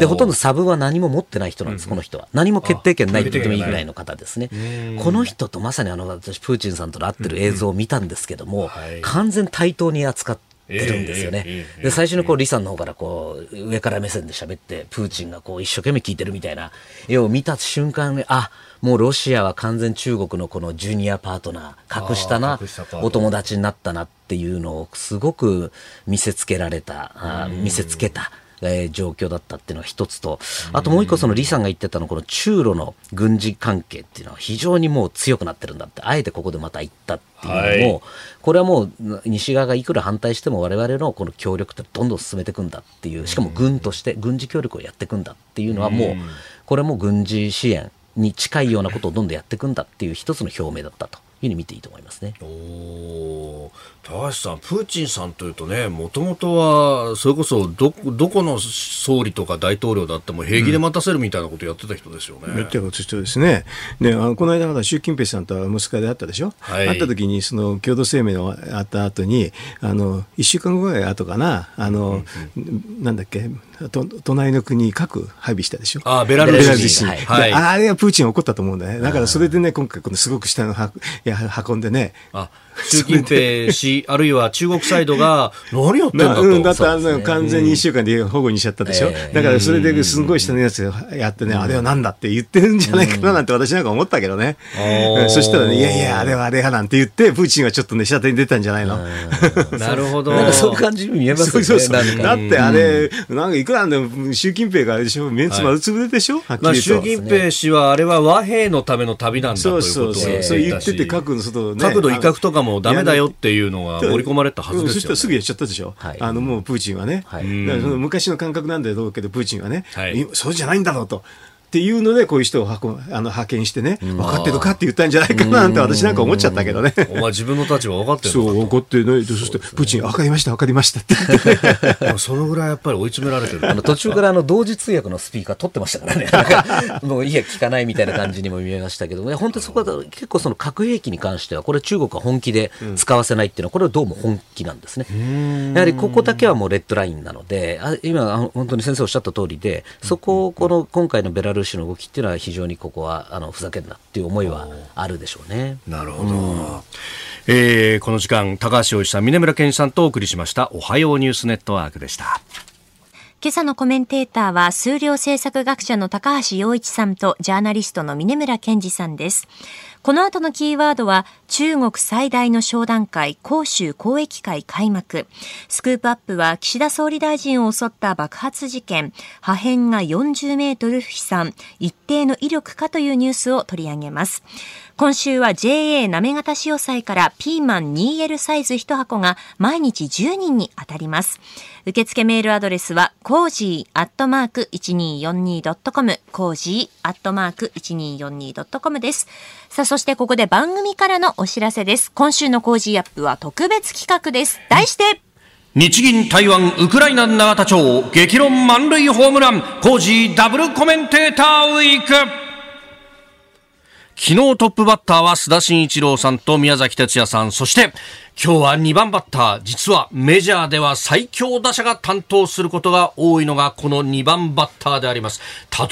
で、ほとんどサブは何も持ってない人なんです、この人は。何も決定権ないって言ってもいいぐらいの方ですね。この人とまさにあの私、プーチンさんとの会ってる映像を見たんですけども、完全対等に扱って、てるんですよね。で最初にこう李さんの方からこう上から目線で喋ってプーチンがこう一生懸命聞いてるみたいな絵を見た瞬間にあもうロシアは完全中国のこのジュニアパートナー格下なお友達になったなっていうのをすごく見せつけられたあ見せつけた。えー、状況だったっていうのが一つと、あともう一個その李さんが言ってたのこの中ロの軍事関係っていうのは非常にもう強くなってるんだって、あえてここでまた言ったっていうのも、はい、これはもう西側がいくら反対しても我々のこの協力ってどんどん進めていくんだっていう、しかも軍として軍事協力をやっていくんだっていうのはもう、これも軍事支援に近いようなことをどんどんやっていくんだっていう一つの表明だったというふうに見ていいと思いますね。お高橋さん、プーチンさんというとね、もともとは、それこそど、どこの総理とか大統領だっても平気で待たせるみたいなことやってた人ですよね。やってた人ですね。で、あのこの間、まだ習近平さんとはモスクワで会ったでしょ？はい、会った時に、その共同声明のあった後に、あの、一週間後ぐらい後かな、あの、うんうん、なんだっけ、と隣の国核配備したでしょ？あベラルーシに。はい、あれはプーチン怒ったと思うんだね。だからそれでね、今回、このすごく下のはや運んでね。あ習近平氏、あるいは中国サイドが、何やってんだと。うん、だってあの、完全に1週間で保護にしちゃったでしょ。だからそれですごい下のやつやってね、あれはなんだって言ってるんじゃないかななんて私なんか思ったけどね。そしたらね、いやいや、あれはあれはなんて言って、プーチンはちょっとね、下手に出たんじゃないの。なるほど。なんかそういう感じに見えますね。そうそうだってあれ、なんかいくらでも習近平があれでしょ、メンツ丸つぶれでしょ、まあ、習近平氏はあれは和平のための旅なんだということを言ったし。そうそうそう。言ってて核の外ね。核の威嚇とかもダメだよってっていうのが盛り込まれたはずですよ、ね、そしたらすぐやっちゃったでしょ、はい、あのもうプーチンはね、はい、その昔の感覚なんだろうけど、プーチンはね、はい、そうじゃないんだろうと。っていうので、こういう人をあの派遣してね、分かってるかって言ったんじゃないかななんて私なんか思っちゃったけどね。お前自分の立場分かってるそう、分かってね。そして、プーチン、分かりました、分かりましたって言って、ね。そのぐらいやっぱり追い詰められてる。あの途中からあの同時通訳のスピーカー取ってましたからね。もういいや、聞かないみたいな感じにも見えましたけど、ね、本当にそこは結構その核兵器に関しては、これ中国は本気で使わせないっていうのは、これはどうも本気なんですね。やはりここだけはもうレッドラインなので、あ今、本当に先生おっしゃった通りで、そこをこの今回のベラルルーシの動きっていうのは非常にここはあのふざけんなっていう思いはあるでしょうね。なるほど、うん、えー、この時間高橋洋一さん峰村健さんとお送りしましたおはようニュースネットワークでした。今朝のコメンテーターは数量政策学者の高橋洋一さんとジャーナリストの峰村健二さんです。この後のキーワードは中国最大の商談会広州交易会開幕。スクープアップは岸田総理大臣を襲った爆発事件、破片が40メートル飛散、一定の威力かというニュースを取り上げます。今週は JA なめがたしおさいからピーマン 2L サイズ1箱が毎日10人に当たります。受付メールアドレスは、コージーアットマーク 1242.com、コージーアットマーク 1242.com です。さあ、そしてここで番組からのお知らせです。今週の Cozy up は特別企画です。題して、日銀台湾ウクライナ永田町激論満塁ホームランコージーダブルコメンテーターウィーク昨日トップバッターは須田慎一郎さんと宮崎哲也さん、そして今日は2番バッター、実はメジャーでは最強打者が担当することが多いのがこの2番バッターであります。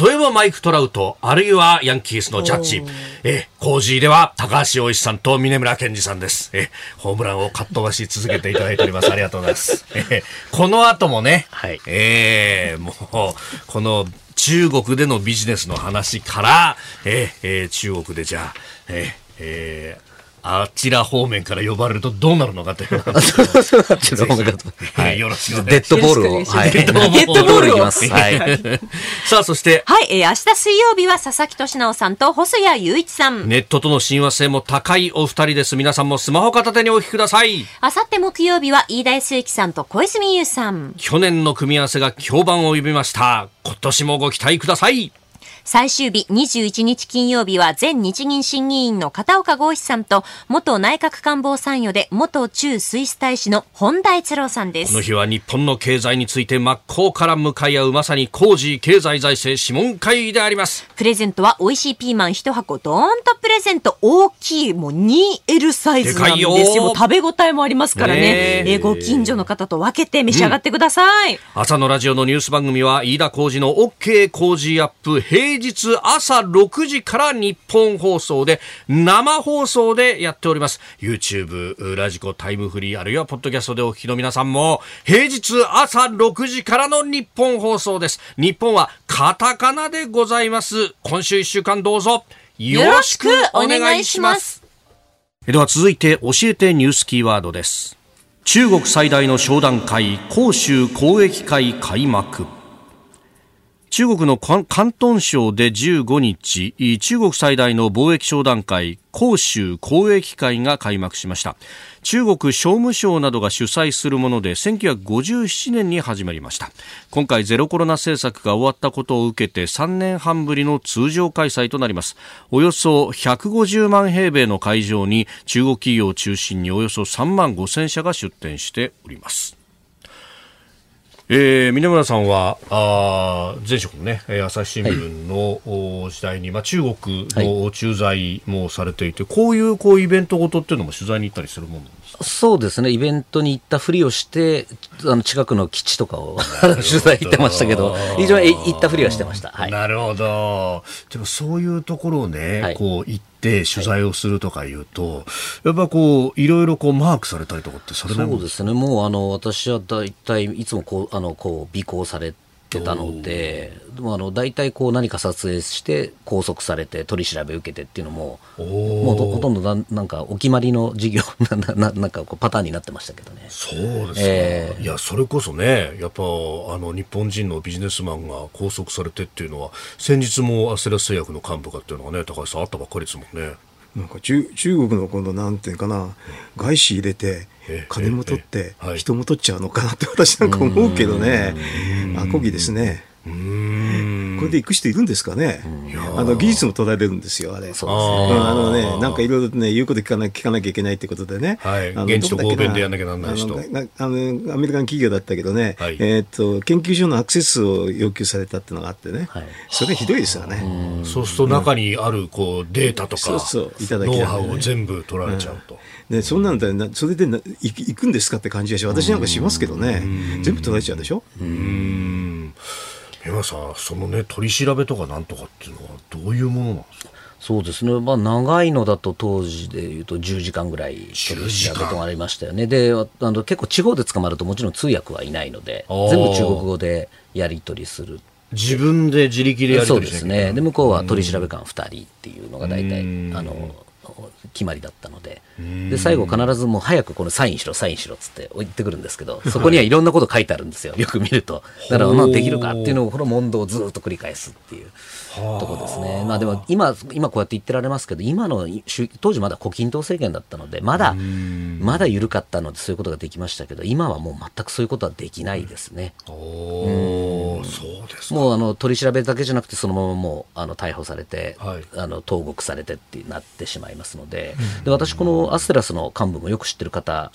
例えばマイク・トラウト、あるいはヤンキースのジャッジ、え、コージーでは高橋洋一さんと峰村健二さんです。え、ホームランをかっ飛ばし続けていただいております。ありがとうございます。え、この後もね、はい、えー、もう、この中国でのビジネスの話から、えー、えー、中国でじゃあ、えー、えーあちら方面から呼ばれるとどうなるのかという。あちら方面からと。はい。よろしくデッドボールを。はい。デッドボールいきます。はい。さあ、そして。はい。えー、明日水曜日は佐々木俊直さんと細谷雄一さん。ネットとの親和性も高いお二人です。皆さんもスマホ片手にお聞きください。あさって木曜日は飯田康之さんと小泉優さん。去年の組み合わせが評判を呼びました。今年もご期待ください。最終日21日金曜日は前日銀審議員の片岡剛志さんと元内閣官房参与で元駐スイス大使の本田悦郎さんです。この日は日本の経済について真っ向から向かい合うまさに工事経済財政諮問会議であります。プレゼントは美味しいピーマン1箱ドーンとプレゼント？大きいもう 2L サイズなんですよ。食べ応えもありますからね。ねご近所の方と分けて召し上がってください。うん、朝のラジオのニュース番組は飯田浩二の OK 工事アップ平平日朝6時から日本放送で生放送でやっております。YouTube ラジコタイムフリーあるいはポッドキャストでお聞きの皆さんも平日朝6時からの日本放送です。日本はカタカナでございます。今週1週間どうぞ。よろしくお願いします。では続いて教えてニュースキーワードです。中国最大の商談会広州交易会開幕。中国の広東省で15日、中国最大の貿易商談会、広州交易会が開幕しました。中国商務省などが主催するもので、1957年に始まりました。今回ゼロコロナ政策が終わったことを受けて3年半ぶりの通常開催となります。およそ150万平米の会場に中国企業を中心におよそ3万5千社が出展しております。えー、峰村さんはあ前職のね朝日新聞の、はい、時代に、まあ、中国の駐在もされていて、はい、こういうこうイベントごとっていうのも取材に行ったりするものそうですね、イベントに行ったふりをして、あの近くの基地とかを 取材行ってましたけど、非常に行ったふりはしてました。はい、なるほど。でもそういうところをね、はい、こう行って取材をするとかいうと、はい、やっぱこういろいろこうマークされたりとかってそれそうですね。もうあの私は大体いつもこうあのこう尾行されて。ってたので、あの大体こう何か撮影して拘束されて取り調べ受けてっていうのも、もうほとんどななんかお決まりの事業 ななんかこうパターンになってましたけどね。そうですえー、いやそれこそね、やっぱあの日本人のビジネスマンが拘束されてっていうのは先日もアセラス製薬の幹部がっていうのがね高橋さんあったばっかりですもんね。なんか中中国のこのなんていうかな外資入れて金も取って人も取っちゃうのかなって私なんか思うけどね。あこぎですね。これで行く人いるんですかね、あの技術も取られるんですよ、あれ。そうですね。あのね、なんかいろいろね、言うこと聞かな聞かなきゃいけないってことでね。はい、現地と合弁でやんなきゃなんない人。あのアメリカの企業だったけどね、はい、えっ、と、研究所のアクセスを要求されたっていうのがあってね、はい、それひどいですよね。そうすると中にあるこうデータとか、そうそういただノウハウを全部取られちゃうと。でそんなんだそれでな行くんですかって感じがし私なんかしますけどね。全部取られちゃうでしょ？うん山さんそのね取り調べとかなんとかっていうのはどういうものなんですか？そうですね、まあ、長いのだと当時でいうと10時間ぐらい取り調べとありましたよね。であの結構地方で捕まるともちろん通訳はいないので全部中国語でやり取りする自分で自力でやり取りそうですね。で向こうは取り調べ官2人っていうのが大体あの決まりだったので。で最後必ずもう早くこのサインしろサインしろっつって言ってくるんですけど そこにはいろんなこと書いてあるんですよ。よく見ると。だからまあできるかっていうのをこの問答をずっと繰り返すっていうとこですね。まあでも今今こうやって言ってられますけど今の当時まだ胡錦涛政権だったのでまだまだ緩かったのでそういうことができましたけど今はもう全くそういうことはできないですね。そうですもうあの取り調べだけじゃなくてそのままもうあの逮捕されて、はい、あの投獄されてってなってしまいますのでで私このアステラスの幹部もよく知ってる方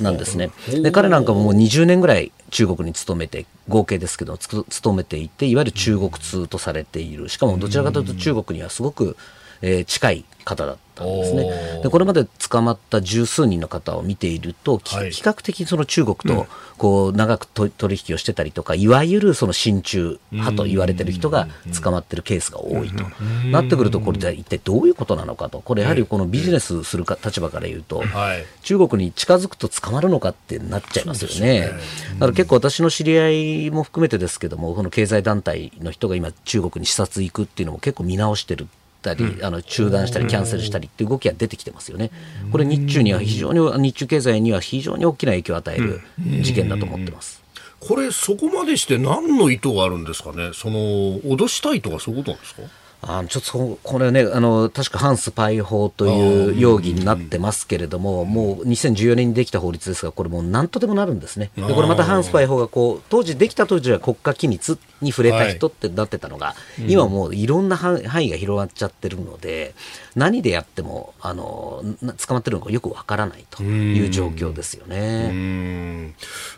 なんですね。で彼なんかももう20年ぐらい中国に勤めて合計ですけど勤めていていわゆる中国通とされている。しかもどちらかというと中国にはすごく、えー、近い方だったんですね。でこれまで捕まった十数人の方を見ていると、はい、比較的その中国とこう長く取引をしてたりとか、いわゆるその親中派と言われてる人が捕まってるケースが多いと。なってくると、これじゃ一体どういうことなのかと、これやはりこのビジネスするか立場から言うと、はい、中国に近づくと捕まるのかってなっちゃいますよね。ね。だから結構私の知り合いも含めてですけども、この経済団体の人が今中国に視察行くっていうのも結構見直してるたり、あの中断したりキャンセルしたりっていう動きが出てきてますよね。これ日中には非常に日中経済には非常に大きな影響を与える事件だと思ってます。これそこまでして何の意図があるんですかね？その脅したいとかそういうことなんですか？あちょっとこれねあの、確か反スパイ法という容疑になってますけれども、もう2014年にできた法律ですが、これもうなんとでもなるんですね、でこれまた反スパイ法がこう当時できた当時は国家機密に触れた人ってなってたのが、はい、今もういろんな範囲が広がっちゃってるので、何でやってもあの捕まってるのかよくわからないという状況ですよね。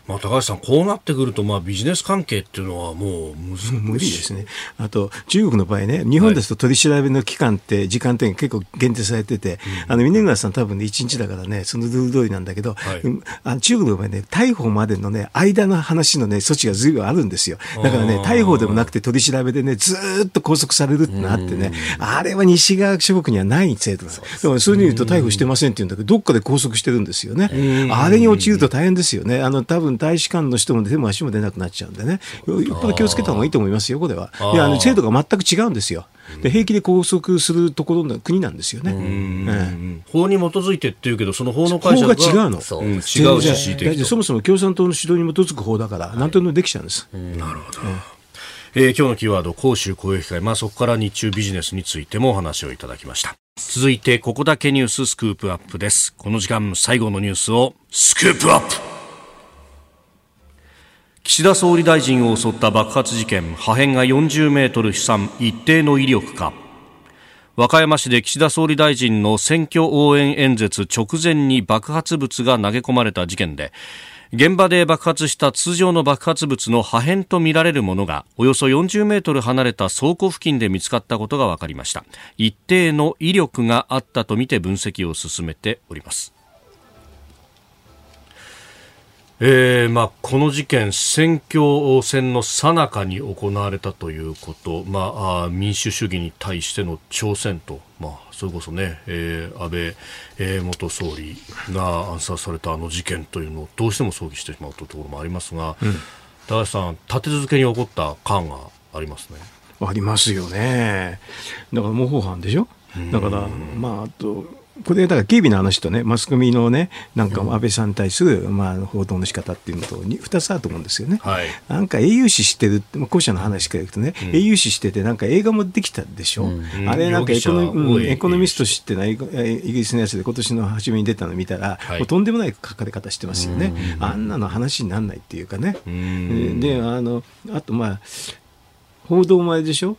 まあ、高橋さん、こうなってくると、まあ、ビジネス関係っていうのはもう無理ですね。あと中国の場合ね、日本ですと取り調べの期間って時間点結構限定されてて、あの峰村さん多分ね1日だからねそのルール通りなんだけど、はい、あの中国の場合ね逮捕までのね間の話のね措置がずいぶんあるんですよ。だからね逮捕でもなくて取り調べでねずっと拘束されるってなってねあれは西側諸国にはない制度なんです。だからそういうふうに言うと逮捕してませんって言うんだけどどっかで拘束してるんですよね。あれに陥ると大変ですよね。あの多分大使館の人も手も足も出なくなっちゃうんでね。よっぽど気をつけた方がいいと思いますよこれは。いやあの制度が全く違うんですよ。で平気で拘束するところの国なんですよね、法に基づいてっていうけど、その法の解釈が違うの、う。違うし、そもそも共産党の指導に基づく法だから、はい、なんとでもできちゃうんです。なるほど、えー、今日のキーワード、公衆公益会、まあ、そこから日中ビジネスについてもお話をいただきました。続いて、ここだけニューススクープアップです。この時間、最後のニュースをスクープアップ。岸田総理大臣を襲った爆発事件。破片が40メートル飛散。一定の威力か。和歌山市で岸田総理大臣の選挙応援演説直前に爆発物が投げ込まれた事件で現場で爆発した通常の爆発物の破片とみられるものがおよそ40メートル離れた倉庫付近で見つかったことが分かりました。一定の威力があったとみて分析を進めております。えーまあ、この事件、選挙戦の最中に行われたということ、まあ、民主主義に対しての挑戦と、それこそね、えー、安倍、えー、元総理が暗殺されたあの事件というのをどうしても想起してしまうというところもありますが、うん、高橋さん、立て続けに起こった感がありますね。ありますよね。だから模倣犯でしょ？だから、まあ、あとこれだから警備の話とねマスコミのねなんか安倍さんに対する、まあ、報道の仕方っていうのと2つあると思うんですよね。はい、なんか英雄視してる後者の話からいくとね、うん、英雄視しててなんか映画もできたでしょ、うん、あれなんかエコノ,、うん、エコノミスト誌ってのはイギリスのやつで今年の初めに出たの見たら、はい、もうとんでもない書かれ方してますよね。あんなの話にならないっていうかね。であのあとまあ報道もあれでしょ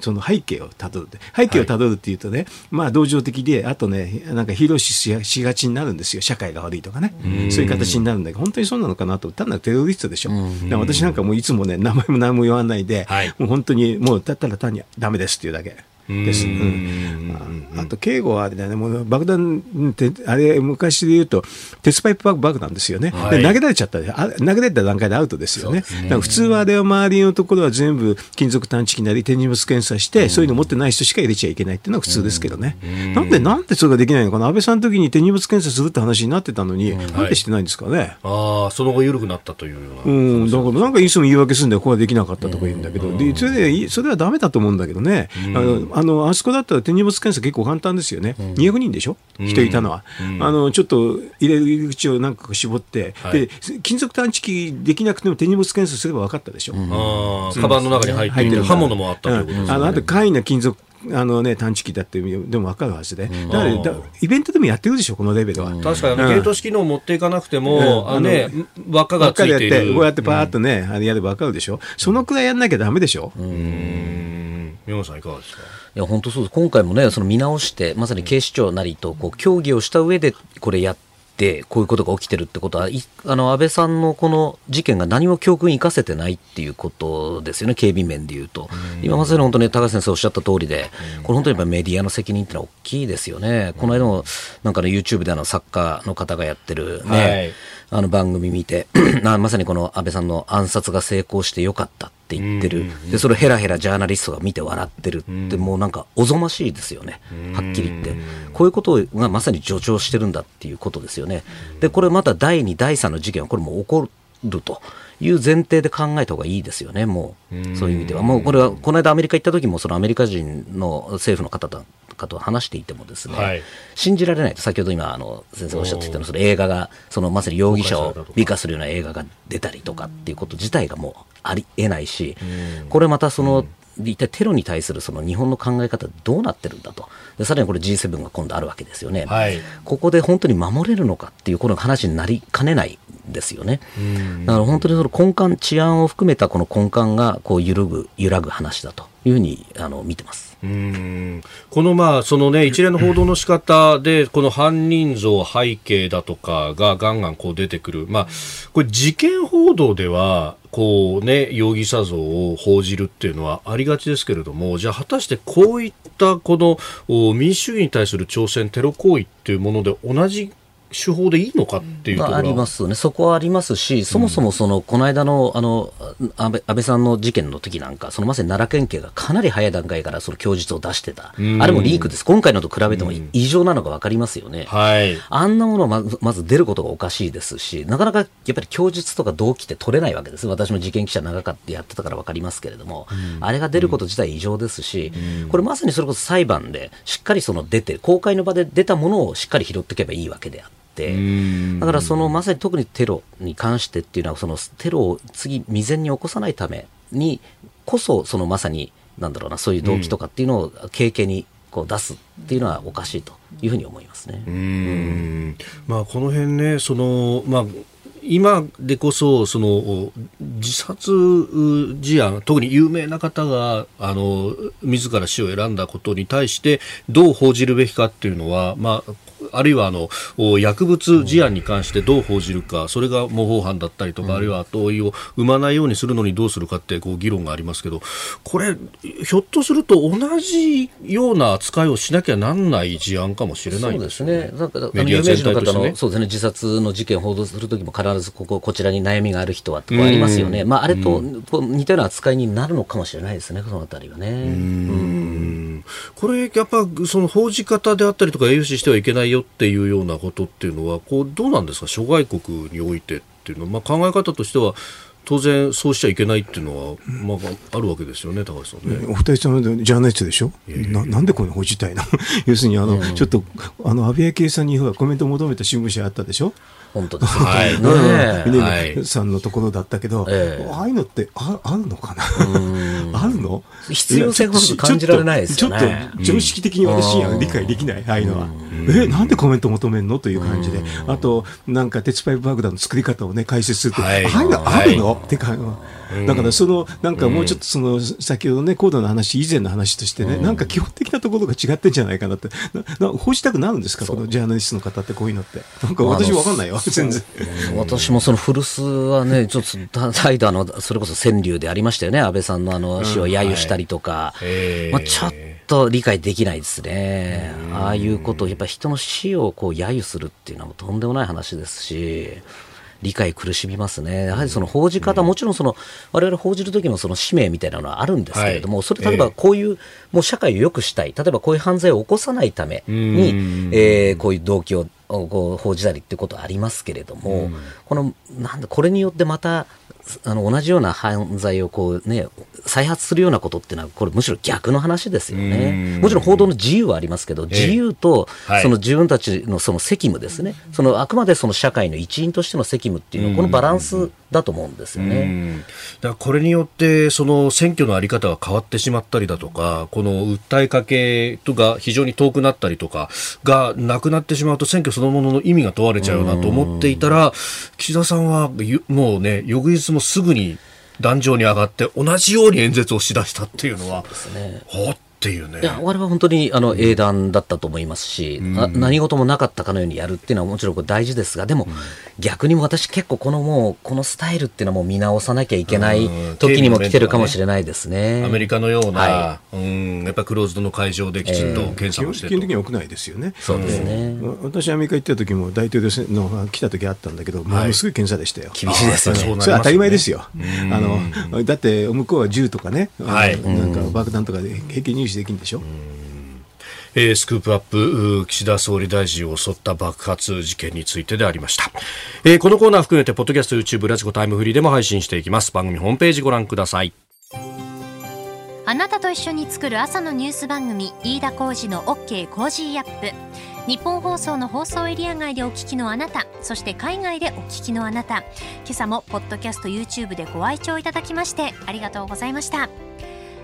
その背景をたどる背景をたどるっていうとね、はい、まあ同情的であとねなんかヒーロー視しがちになるんですよ。社会が悪いとかね。そういう形になるんだけど本当にそうなのかなと単なるテロリストでしょ。私なんかもういつもね名前も何も言わないで、はい、もう本当にもうだったら単にダメですっていうだけ。です。うんあと警護はあれだね、もう爆弾ってあれ昔で言うと鉄パイプ爆弾ですよね。はい、投げられちゃったあ投げられた段階でアウトですよね。だから普通はあれは周りのところは全部金属探知機なり手荷物検査して、そういうの持ってない人しか入れちゃいけないっていうのは普通ですけどね。なんでなんでそれができないのかな？安倍さんの時に手荷物検査するって話になってたのに、なんでしてないんですかね。ああその後緩くなったというような。うん、だからなんかいつも言い訳するんだよ。ここはできなかったとか言うんだけど、でそれでそれはだめだと思うんだけどね。あのあのあそこだったら手荷物検査結構簡単ですよね。200人でしょ？人いたのは、あのちょっと入れる口をなんか絞って、で金属探知機できなくても手荷物検査すれば分かったでしょ？ああ、カバンの中に入ってる刃物もあったということですね。あのあと簡易な金属あのね、探知機だってでも分かるはずで、だからだイベントでもやってるでしょ、このレベルは。確かに、ゲート式のを持っていかなくても、あのね、輪っかがついてる。こうやってパーっとね、あれやれば分かるでしょ、そのくらいやんなきゃだめでしょ。うん。宮本さん、いかがですか？いや本当そうです。今回もねその見直してまさに警視庁なりとこう協議をした上でこれやっでこういうことが起きてるってことはあの安倍さんのこの事件が何も教訓生かせてないっていうことですよね、警備面でいうと、今まさに本当に高橋先生おっしゃった通りで、これ本当にやっぱメディアの責任ってのは大きいですよね、この間もなんかの YouTube であの作家の方がやってるね、はい、あの番組見て まさにこの安倍さんの暗殺が成功してよかったって言ってる、でそれをヘラヘラジャーナリストが見て笑ってるって、もうなんかおぞましいですよね、はっきり言って、こういうことがまさに助長してるんだっていうことですよね。でこれまた第2、第3の事件はこれも起こると。いう前提で考えた方がいいですよね、もう、そういう意味では。もうこれは、この間アメリカ行った時も、そのアメリカ人の政府の方とかと話していてもですね、はい、信じられないと、先ほど今、あの先生おっしゃってたのその映画が、そのまさに容疑者を美化するような映画が出たりとかっていうこと自体がもうありえないし、これまたその、一体テロに対するその日本の考え方どうなってるんだと。でさらにこれ G7 が今度あるわけですよね、はい、ここで本当に守れるのかっていうこの話になりかねないですよね。だから本当にその根幹、治安を含めたこの根幹がこう揺るぐ、揺らぐ話だというふうにあの見てます。うん。このまあそのね一連の報道の仕方でこの犯人像背景だとかがガンガンこう出てくる。まあこれ事件報道ではこうね容疑者像を報じるっていうのはありがちですけれどもじゃあ果たしてこういったこの民主主義に対する挑戦テロ行為っていうもので同じ手法でいいのかっていうところ。ありますね、そこはありますし、そもそもその、この間のあの安倍安倍さんの事件の時なんか、そのまさに奈良県警がかなり早い段階からその供述を出してた、あれもリークです、今回のと比べても異常なのが分かりますよね、はい、あんなものはまずまず出ることがおかしいですし、なかなかやっぱり供述とか動機って取れないわけです、私も事件記者長かったやってたから分かりますけれども、あれが出ること自体異常ですし、これまさにそれこそ裁判でしっかりその出て、公開の場で出たものをしっかり拾っていけばいいわけであって。だからそのまさに特にテロに関してっていうのはそのテロを次未然に起こさないためにこそそのまさになんだろうなそういう動機とかっていうのを経験にこう出すっていうのはおかしいというふうに思いますね。うんまあこの辺ねそのまあ今でこそその自殺事案特に有名な方があの自ら死を選んだことに対してどう報じるべきかっていうのは、まあ、あるいはあの薬物事案に関してどう報じるか、それが模倣犯だったりとか、あるいは後追いを生まないようにするのにどうするかってこう議論がありますけど、これ、ひょっとすると同じような扱いをしなきゃなんない事案かもしれないですね。そうですね。メディア全体としてね。そうですね。自殺の事件を報道するときも必ずここ、こちらに悩みがある人はとかありますよね。まあ、あれと似たような扱いになるのかもしれないですね、そのあたりはね。うんこれ、やっぱその報じ方であったりとか、栄養士してはいけないよっていうようなことっていうのはこうどうなんですか？諸外国においてっていうのは、まあ、考え方としては当然そうしちゃいけないっていうのは、まあ、あるわけですよね、高橋さんね。お二人さんジャーナリストでしょ、ななんでこんな報じたいな、要するにあの、ちょっとあの安倍昭恵さんにコメントを求めた新聞社あったでしょ？本当です、はい、ねねさんのところだったけど、ああいうのってああるのかな？あるの？必要性が感じられないですよね。ちょっと常識的に私には理解できない、ああいうのは。え、なんでコメント求めるの？という感じで、あと、なんか鉄パイプ爆弾の作り方をね、解説すると、ああいうのあるの？ってか、だからその、なんかもうちょっとその、先ほどね、高度の話、以前の話としてね、なんか基本的なところが違ってんじゃないかなって、な報じたくなるんですか、このジャーナリストの方ってこういうのって。なんか私わかんないよ、全然。私もその古巣はね、ちょっと態度あの、それこそ川柳でありましたよね、安倍さんのあの死を揶揄したりとか、まあ、ちょっと理解できないですね。ああいうことを、やっぱ人の死をこう揶揄するっていうのはとんでもない話ですし、理解苦しみますね。やはりその報じ方、もちろんその我々報じる時のその使命みたいなのはあるんですけれども、それ例えばこういう、もう社会を良くしたい、例えばこういう犯罪を起こさないために、えー、こういう動機をこう報じたりっていうことはありますけれども、このなんだこれによってまたあの同じような犯罪をこう、ね、再発するようなことっていうのは、これ、むしろ逆の話ですよね。もちろん報道の自由はありますけど、自由とその自分たちのその責務ですね、そのあくまでその社会の一員としての責務っていうのこのバランスだと思うんですよね。だこれによって、その選挙のあり方が変わってしまったりだとか、この訴えかけとが非常に遠くなったりとかがなくなってしまうと、選挙そのものの意味が問われちゃうなと思っていたら、岸田さんはもうね、翌日もすぐに壇上に上がって同じように演説をしだしたっていうのは、ね、ほっっていうね。いや、我々は本当にあの英断だったと思いますし、うん、何事もなかったかのようにやるっていうのはもちろん大事ですが、でも、うん、逆に私結構このもう、このスタイルっていうのはもう見直さなきゃいけない時にも来てるかもしれないですね。ねアメリカのような、はい、うん、やっぱりクローズドの会場できちんと検査をして、えー、基本的に屋内ですよね。そうですね。私アメリカ行った時も大統領選の来た時あったんだけど、ものすごい検査でしたよ。厳しいですよね。それ当たり前ですよ。あの、だって向こうは銃とかね、はい、なんか爆弾とかで平気入手できるんでしょ？えー、スクープアップ岸田総理大臣を襲った爆発事件についてでありました、えー、このコーナー含めてポッドキャスト YouTube ラジコタイムフリーでも配信していきます。番組ホームページご覧ください。あなたと一緒に作る朝のニュース番組飯田浩司の OK コージーアップ。日本放送の放送エリア外でお聞きのあなたそして海外でお聞きのあなた。今朝もポッドキャスト YouTube でご愛聴いただきましてありがとうございました